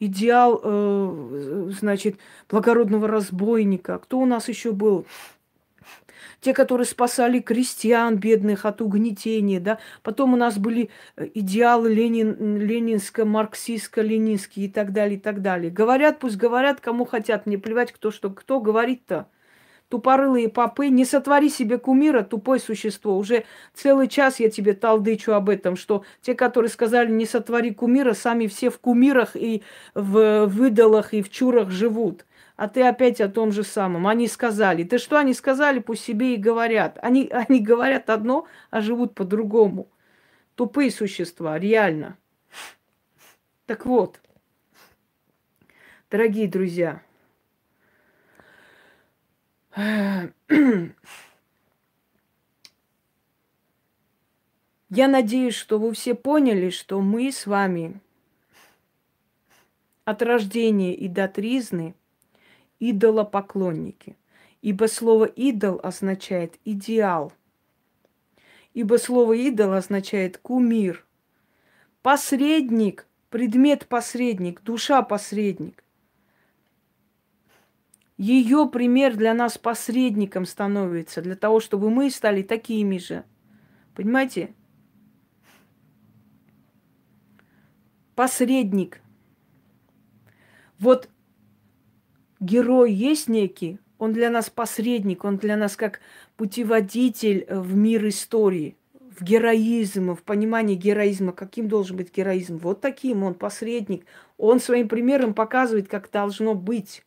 идеал, э, значит, благородного разбойника. Кто у нас еще был? Те, которые спасали крестьян бедных от угнетения, да. Потом у нас были э, идеалы Ленин, ленинско-марксистско-ленинские и так далее, и так далее. Говорят, пусть говорят, кому хотят, мне плевать, кто что, кто говорит-то тупорылые попы, не сотвори себе кумира, тупое существо. Уже целый час я тебе талдычу об этом, что те, которые сказали не сотвори кумира, сами все в кумирах и в выдалах и в чурах живут. А ты опять о том же самом. Они сказали. Ты что они сказали, пусть себе и говорят. Они, они говорят одно, а живут по-другому. Тупые существа, реально. Так вот, дорогие друзья, я надеюсь, что вы все поняли, что мы с вами от рождения и до тризны идолопоклонники. Ибо слово идол означает идеал. Ибо слово идол означает кумир. Посредник, предмет посредник, душа посредник. Ее пример для нас посредником становится, для того, чтобы мы стали такими же. Понимаете? Посредник. Вот герой есть некий, он для нас посредник, он для нас как путеводитель в мир истории, в героизм, в понимании героизма, каким должен быть героизм. Вот таким он посредник. Он своим примером показывает, как должно быть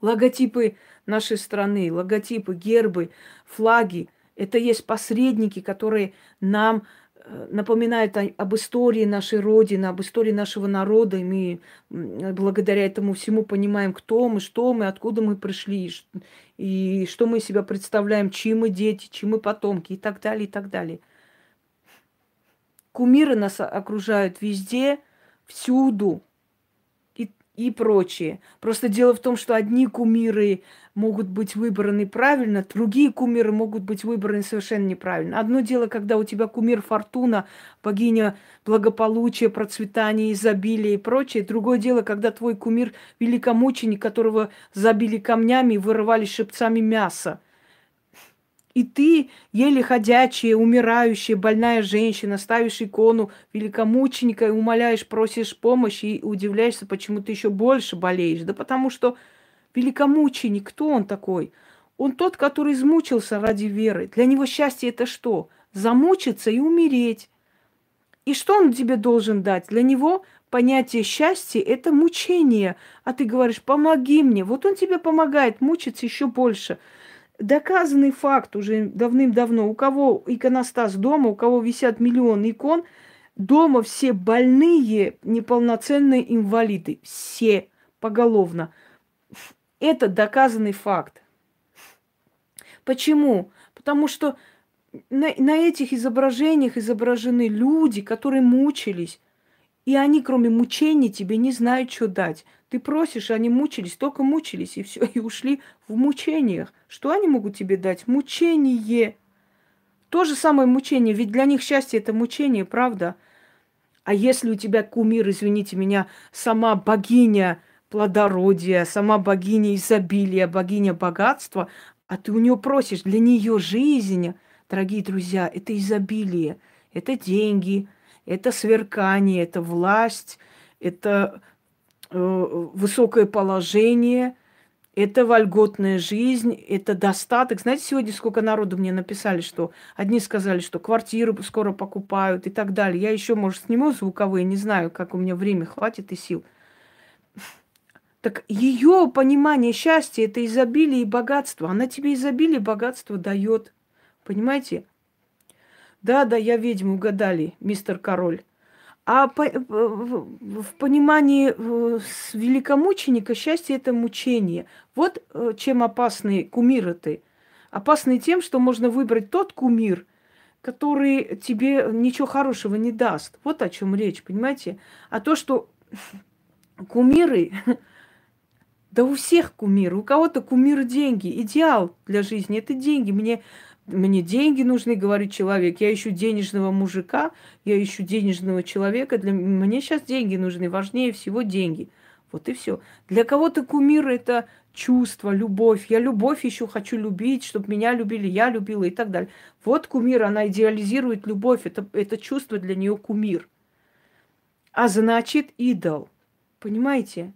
логотипы нашей страны, логотипы, гербы, флаги. Это есть посредники, которые нам э, напоминает об истории нашей Родины, об истории нашего народа, и мы благодаря этому всему понимаем, кто мы, что мы, откуда мы пришли, и что мы из себя представляем, чьи мы дети, чьи мы потомки, и так далее, и так далее. Кумиры нас окружают везде, всюду и, прочее. Просто дело в том, что одни кумиры могут быть выбраны правильно, другие кумиры могут быть выбраны совершенно неправильно. Одно дело, когда у тебя кумир Фортуна, богиня благополучия, процветания, изобилия и прочее. Другое дело, когда твой кумир великомученик, которого забили камнями и вырывали шипцами мясо. И ты, еле ходячая, умирающая, больная женщина, ставишь икону великомученика и умоляешь, просишь помощи и удивляешься, почему ты еще больше болеешь. Да потому что великомученик, кто он такой? Он тот, который измучился ради веры. Для него счастье это что? Замучиться и умереть. И что он тебе должен дать? Для него понятие счастья – это мучение. А ты говоришь, помоги мне. Вот он тебе помогает мучиться еще больше – доказанный факт уже давным-давно. У кого иконостас дома, у кого висят миллион икон, дома все больные, неполноценные инвалиды. Все поголовно. Это доказанный факт. Почему? Потому что на, на этих изображениях изображены люди, которые мучились. И они, кроме мучений, тебе не знают, что дать. Ты просишь, они мучились, только мучились, и все, и ушли в мучениях. Что они могут тебе дать? Мучение. То же самое мучение, ведь для них счастье это мучение, правда? А если у тебя кумир, извините меня, сама богиня плодородия, сама богиня изобилия, богиня богатства, а ты у нее просишь для нее жизнь, дорогие друзья, это изобилие, это деньги, это сверкание, это власть, это высокое положение, это вольготная жизнь, это достаток. Знаете, сегодня сколько народу мне написали, что одни сказали, что квартиру скоро покупают и так далее. Я еще, может, сниму звуковые, не знаю, как у меня время хватит и сил. Так ее понимание счастья – это изобилие и богатство. Она тебе изобилие и богатство дает. Понимаете? Да, да, я ведьму, угадали, мистер Король. А по, в понимании великомученика счастье это мучение. Вот э, чем опасны кумиры ты. Опасны тем, что можно выбрать тот кумир, который тебе ничего хорошего не даст. Вот о чем речь, понимаете? А то, что кумиры, да у всех кумиры, у кого-то кумир деньги, идеал для жизни, это деньги. Мне мне деньги нужны, говорит человек. Я ищу денежного мужика, я ищу денежного человека. Для мне сейчас деньги нужны, важнее всего деньги. Вот и все. Для кого-то кумир это чувство, любовь. Я любовь еще хочу любить, чтобы меня любили, я любила и так далее. Вот кумир, она идеализирует любовь. Это, это чувство для нее кумир. А значит, идол. Понимаете?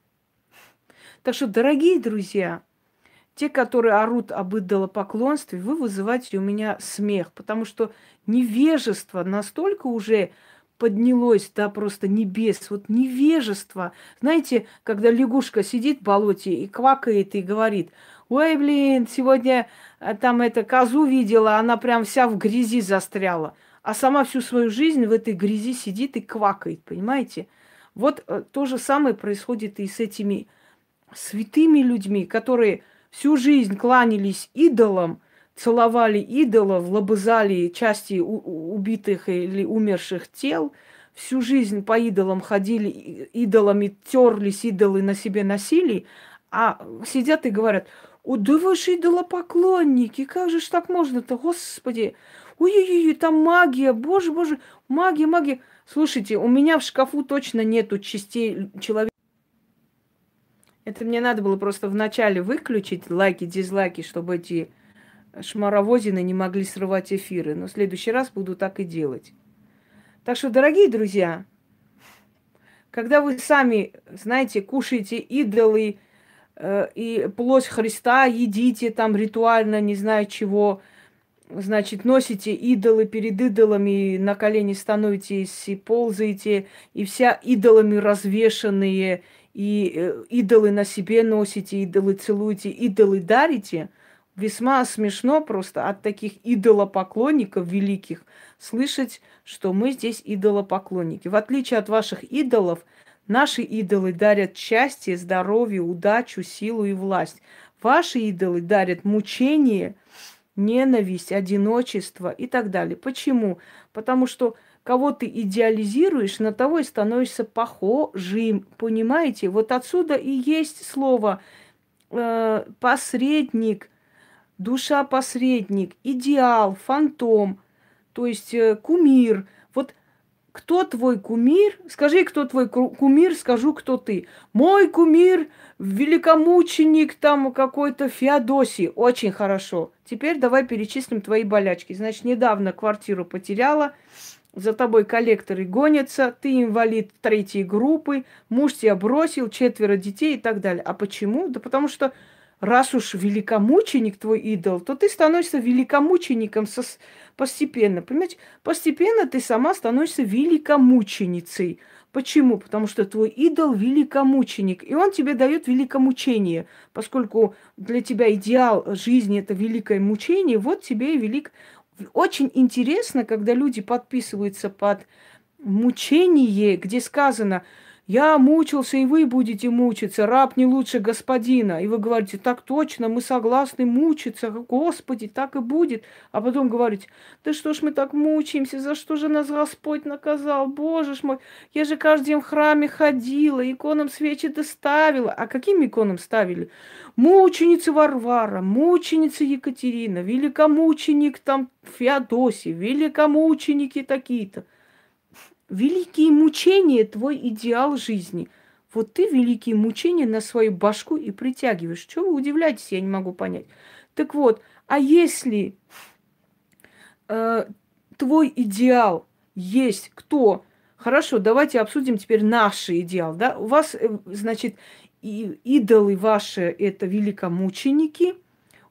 Так что, дорогие друзья, те, которые орут об идолопоклонстве, вы вызываете у меня смех, потому что невежество настолько уже поднялось до просто небес. Вот невежество. Знаете, когда лягушка сидит в болоте и квакает и говорит, ой, блин, сегодня э, там это козу видела, она прям вся в грязи застряла. А сама всю свою жизнь в этой грязи сидит и квакает, понимаете? Вот э, то же самое происходит и с этими святыми людьми, которые всю жизнь кланялись идолам, целовали идолов, лобызали части убитых или умерших тел, всю жизнь по идолам ходили, идолами терлись, идолы на себе носили, а сидят и говорят, о, да вы же идолопоклонники, как же ж так можно-то, господи, ой-ой-ой, там магия, боже, боже, магия, магия. Слушайте, у меня в шкафу точно нету частей человека. Это мне надо было просто вначале выключить лайки, дизлайки, чтобы эти шмаровозины не могли срывать эфиры. Но в следующий раз буду так и делать. Так что, дорогие друзья, когда вы сами, знаете, кушаете идолы э, и плоть Христа, едите там ритуально, не знаю чего, значит, носите идолы перед идолами, на колени становитесь и ползаете, и вся идолами развешенные, и идолы на себе носите, идолы целуете, идолы дарите, весьма смешно просто от таких идолопоклонников великих слышать, что мы здесь идолопоклонники. В отличие от ваших идолов, наши идолы дарят счастье, здоровье, удачу, силу и власть. Ваши идолы дарят мучение, ненависть, одиночество и так далее. Почему? Потому что кого ты идеализируешь, на того и становишься похожим. Понимаете? Вот отсюда и есть слово э, посредник, душа посредник, идеал, фантом, то есть э, кумир. Вот кто твой кумир? Скажи, кто твой кумир, скажу, кто ты. Мой кумир великомученик там какой-то Феодосий. Очень хорошо. Теперь давай перечислим твои болячки. Значит, недавно квартиру потеряла, за тобой коллекторы гонятся, ты инвалид третьей группы, муж тебя бросил, четверо детей и так далее. А почему? Да потому что раз уж великомученик твой идол, то ты становишься великомучеником со, постепенно. Понимаете? Постепенно ты сама становишься великомученицей. Почему? Потому что твой идол великомученик, и он тебе дает великомучение. Поскольку для тебя идеал жизни это великое мучение, вот тебе и велик очень интересно, когда люди подписываются под мучение, где сказано, я мучился, и вы будете мучиться, раб не лучше господина. И вы говорите, так точно, мы согласны мучиться, Господи, так и будет. А потом говорите, да что ж мы так мучаемся, за что же нас Господь наказал, Боже ж мой, я же каждый день в храме ходила, иконам свечи доставила. А каким иконам ставили? Мученица Варвара, мученица Екатерина, великомученик там Феодосий, великомученики такие-то. Великие мучения – твой идеал жизни. Вот ты великие мучения на свою башку и притягиваешь. Чего вы удивляетесь, я не могу понять. Так вот, а если э, твой идеал есть кто? Хорошо, давайте обсудим теперь наш идеал. Да? У вас, э, значит, и идолы ваши – это великомученики –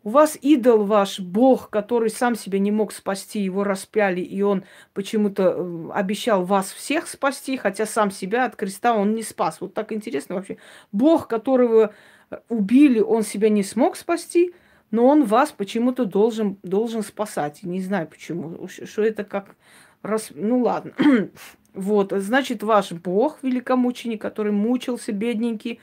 у вас идол ваш, Бог, который сам себя не мог спасти, его распяли, и он почему-то э, обещал вас всех спасти, хотя сам себя от креста он не спас. Вот так интересно вообще. Бог, которого э, убили, он себя не смог спасти, но он вас почему-то должен, должен спасать. Не знаю почему. Что это как... Раз... Ну ладно. вот, значит, ваш Бог, великомученик, который мучился, бедненький,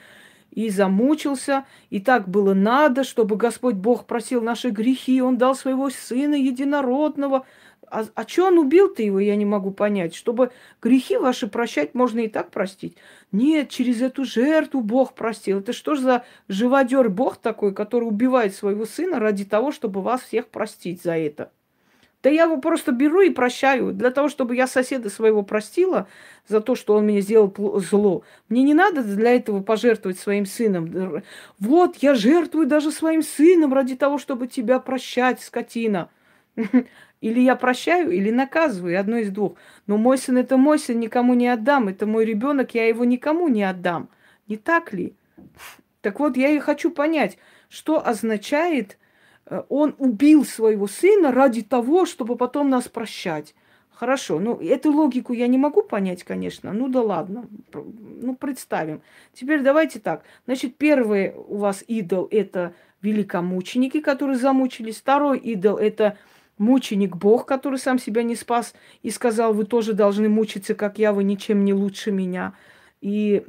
и замучился, и так было надо, чтобы Господь Бог просил наши грехи, Он дал своего Сына Единородного. А, а что Он убил-то его, я не могу понять. Чтобы грехи ваши прощать, можно и так простить. Нет, через эту жертву Бог простил. Это что ж за живодер Бог такой, который убивает своего Сына ради того, чтобы вас всех простить за это? Да я его просто беру и прощаю. Для того, чтобы я соседа своего простила за то, что он мне сделал зло. Мне не надо для этого пожертвовать своим сыном. Вот, я жертвую даже своим сыном ради того, чтобы тебя прощать, скотина. Или я прощаю, или наказываю, одно из двух. Но мой сын это мой сын, никому не отдам. Это мой ребенок, я его никому не отдам. Не так ли? Так вот, я и хочу понять, что означает он убил своего сына ради того, чтобы потом нас прощать. Хорошо, ну эту логику я не могу понять, конечно. Ну да ладно, ну представим. Теперь давайте так. Значит, первый у вас идол это великомученики, которые замучились. Второй идол это мученик Бог, который сам себя не спас и сказал, вы тоже должны мучиться, как я, вы ничем не лучше меня. И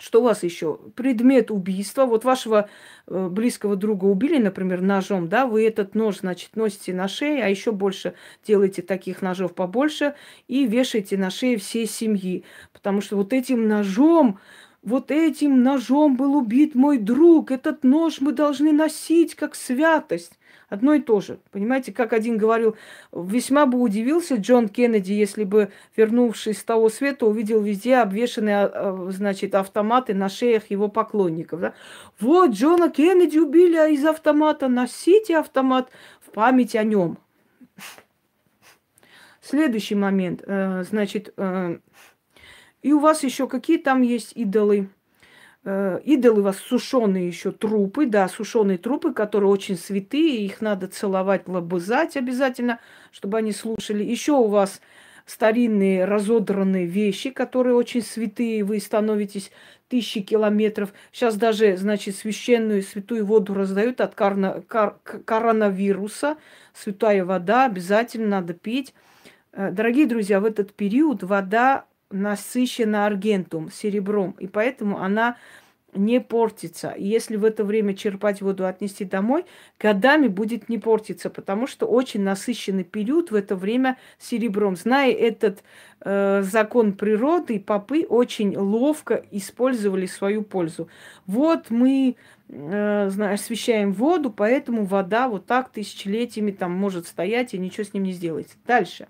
что у вас еще? Предмет убийства. Вот вашего э, близкого друга убили, например, ножом, да, вы этот нож, значит, носите на шее, а еще больше делаете таких ножов побольше и вешаете на шее всей семьи. Потому что вот этим ножом, вот этим ножом был убит мой друг. Этот нож мы должны носить как святость. Одно и то же. Понимаете, как один говорил, весьма бы удивился Джон Кеннеди, если бы, вернувшись с того света, увидел везде обвешанные, а, а, значит, автоматы на шеях его поклонников. Да? Вот, Джона Кеннеди убили а из автомата, носите автомат в память о нем. Следующий момент, э, значит, э, и у вас еще какие там есть идолы? Э, идолы вас сушеные еще трупы, да, сушеные трупы, которые очень святые, их надо целовать, лобызать обязательно, чтобы они слушали. Еще у вас старинные разодранные вещи, которые очень святые, вы становитесь тысячи километров. Сейчас даже, значит, священную святую воду раздают от карна, кар, коронавируса. Святая вода обязательно надо пить. Э, дорогие друзья, в этот период вода насыщена аргентум, серебром, и поэтому она не портится. И если в это время черпать воду, отнести домой, годами будет не портиться, потому что очень насыщенный период в это время серебром. Зная этот э, закон природы, попы очень ловко использовали свою пользу. Вот мы э, освещаем воду, поэтому вода вот так тысячелетиями там может стоять и ничего с ним не сделается. Дальше.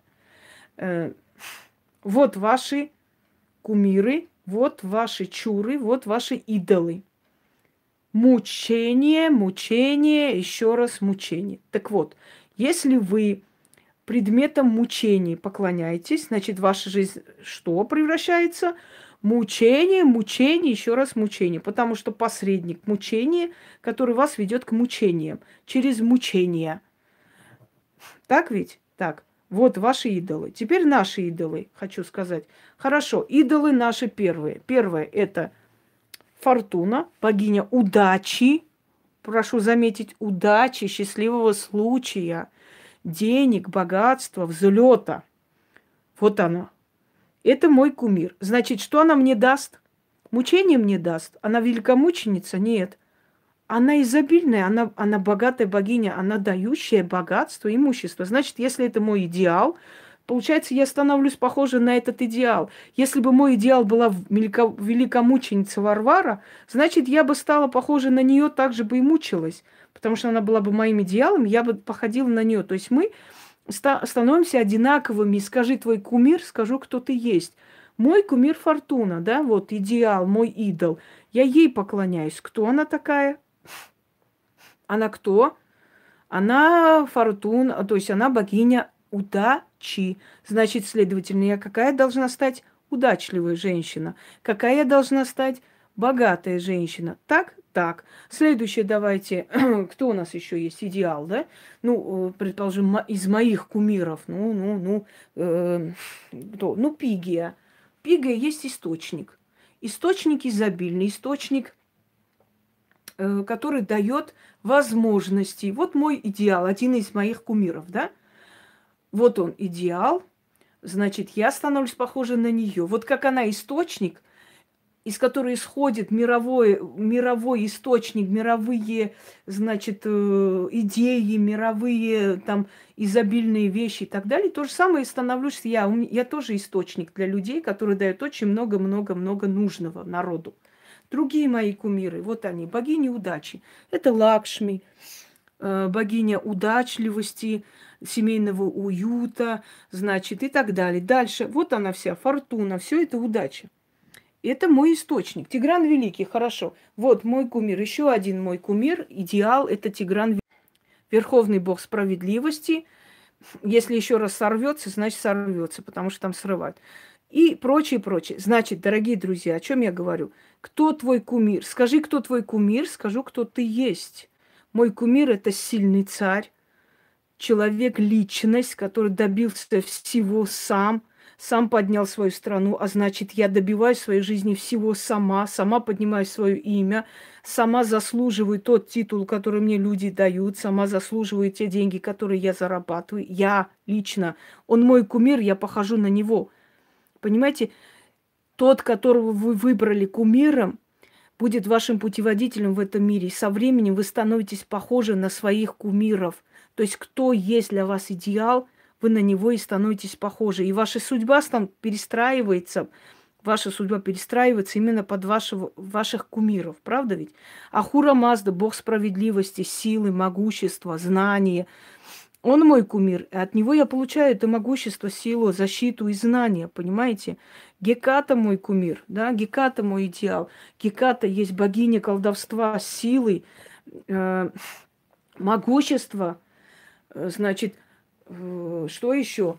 Э, вот ваши кумиры, вот ваши чуры, вот ваши идолы. Мучение, мучение, еще раз мучение. Так вот, если вы предметом мучений поклоняетесь, значит, ваша жизнь что превращается? Мучение, мучение, еще раз мучение. Потому что посредник мучения, который вас ведет к мучениям, через мучения. Так ведь? Так. Вот ваши идолы. Теперь наши идолы, хочу сказать. Хорошо, идолы наши первые. Первое – это Фортуна, богиня удачи. Прошу заметить, удачи, счастливого случая, денег, богатства, взлета. Вот она. Это мой кумир. Значит, что она мне даст? Мучение мне даст. Она великомученица? Нет она изобильная, она, она богатая богиня, она дающая богатство, имущество. Значит, если это мой идеал, получается, я становлюсь похожа на этот идеал. Если бы мой идеал была великомученица Варвара, значит, я бы стала похожа на нее, так же бы и мучилась. Потому что она была бы моим идеалом, я бы походила на нее. То есть мы становимся одинаковыми. Скажи твой кумир, скажу, кто ты есть. Мой кумир Фортуна, да, вот идеал, мой идол. Я ей поклоняюсь. Кто она такая? Она кто? Она фортуна, то есть она богиня удачи. Значит, следовательно, я какая должна стать удачливая женщина? Какая я должна стать богатая женщина? Так? Так. Следующее давайте. Кто у нас еще есть? Идеал, да? Ну, э, предположим, из моих кумиров. Ну, ну, ну, э, кто? Ну, Пигия. Пигия есть источник. Источник изобильный, источник Э, который дает возможности. Вот мой идеал, один из моих кумиров, да? Вот он идеал, значит, я становлюсь похожа на нее. Вот как она источник, из которой исходит мировой, мировой источник, мировые, значит, э, идеи, мировые там изобильные вещи и так далее. То же самое становлюсь я. Я тоже источник для людей, которые дают очень много-много-много нужного народу. Другие мои кумиры, вот они, богини удачи. Это Лакшми, э, богиня удачливости, семейного уюта, значит, и так далее. Дальше, вот она вся, фортуна, все это удача. Это мой источник. Тигран Великий, хорошо. Вот мой кумир, еще один мой кумир, идеал, это Тигран Верховный Бог справедливости. Если еще раз сорвется, значит сорвется, потому что там срывают и прочее, прочее. Значит, дорогие друзья, о чем я говорю? Кто твой кумир? Скажи, кто твой кумир, скажу, кто ты есть. Мой кумир – это сильный царь, человек, личность, который добился всего сам, сам поднял свою страну, а значит, я добиваюсь своей жизни всего сама, сама поднимаю свое имя, сама заслуживаю тот титул, который мне люди дают, сама заслуживаю те деньги, которые я зарабатываю. Я лично. Он мой кумир, я похожу на него – Понимаете, тот, которого вы выбрали кумиром, будет вашим путеводителем в этом мире. Со временем вы становитесь похожи на своих кумиров. То есть кто есть для вас идеал, вы на него и становитесь похожи. И ваша судьба там перестраивается, ваша судьба перестраивается именно под вашего, ваших кумиров. Правда ведь? Ахура Мазда, бог справедливости, силы, могущества, знания – он мой кумир, и от него я получаю это могущество, силу, защиту и знания, понимаете? Геката мой кумир, да, Геката мой идеал. Геката есть богиня колдовства, силы, э, могущества, э, значит, э, что еще?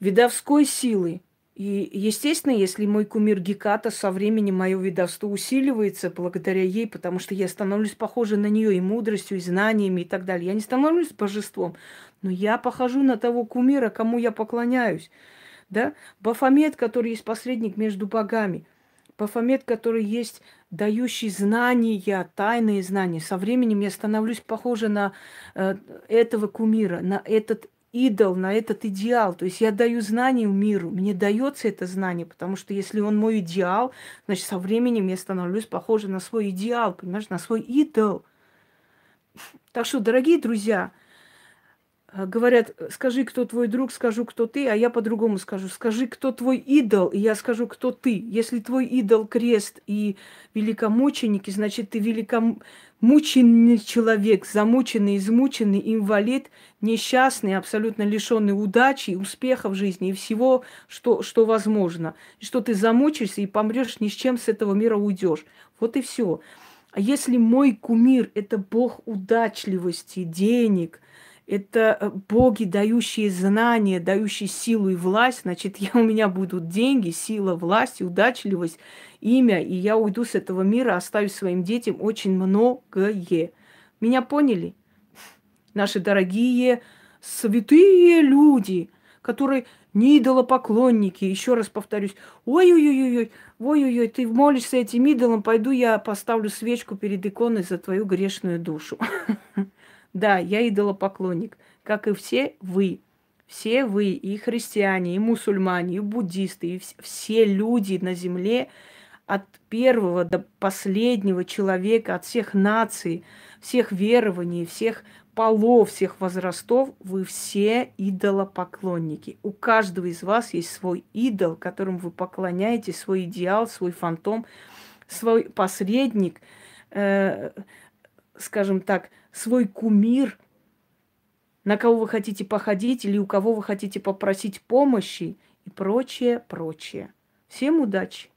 Видовской силы. И, естественно, если мой кумир Геката со временем мое видовство усиливается благодаря ей, потому что я становлюсь похожа на нее и мудростью, и знаниями и так далее. Я не становлюсь божеством, но я похожу на того кумира, кому я поклоняюсь. Да? Бафомет, который есть посредник между богами. Бафомет, который есть дающий знания, тайные знания. Со временем я становлюсь похожа на э, этого кумира, на этот идол, на этот идеал. То есть я даю знания миру, мне дается это знание, потому что если он мой идеал, значит, со временем я становлюсь похожа на свой идеал, понимаешь, на свой идол. Так что, дорогие друзья, говорят, скажи, кто твой друг, скажу, кто ты, а я по-другому скажу. Скажи, кто твой идол, и я скажу, кто ты. Если твой идол крест и великомученики, значит, ты великомученный человек, замученный, измученный, инвалид, несчастный, абсолютно лишенный удачи, успеха в жизни и всего, что, что возможно. И что ты замучишься и помрешь, ни с чем с этого мира уйдешь. Вот и все. А если мой кумир – это бог удачливости, денег, это э, боги, дающие знания, дающие силу и власть, значит, я, у меня будут деньги, сила, власть, удачливость, имя, и я уйду с этого мира, оставив своим детям очень многое. Меня поняли? Наши дорогие святые люди, которые не идолопоклонники, еще раз повторюсь, ой-ой-ой-ой, ой-ой-ой, ты молишься этим идолам, пойду я поставлю свечку перед иконой за твою грешную душу. Да, я идолопоклонник, как и все вы. Все вы, и христиане, и мусульмане, и буддисты, и все люди на земле, от первого до последнего человека, от всех наций, всех верований, всех полов, всех возрастов, вы все идолопоклонники. У каждого из вас есть свой идол, которым вы поклоняетесь, свой идеал, свой фантом, свой посредник, э, скажем так, свой кумир, на кого вы хотите походить или у кого вы хотите попросить помощи и прочее, прочее. Всем удачи!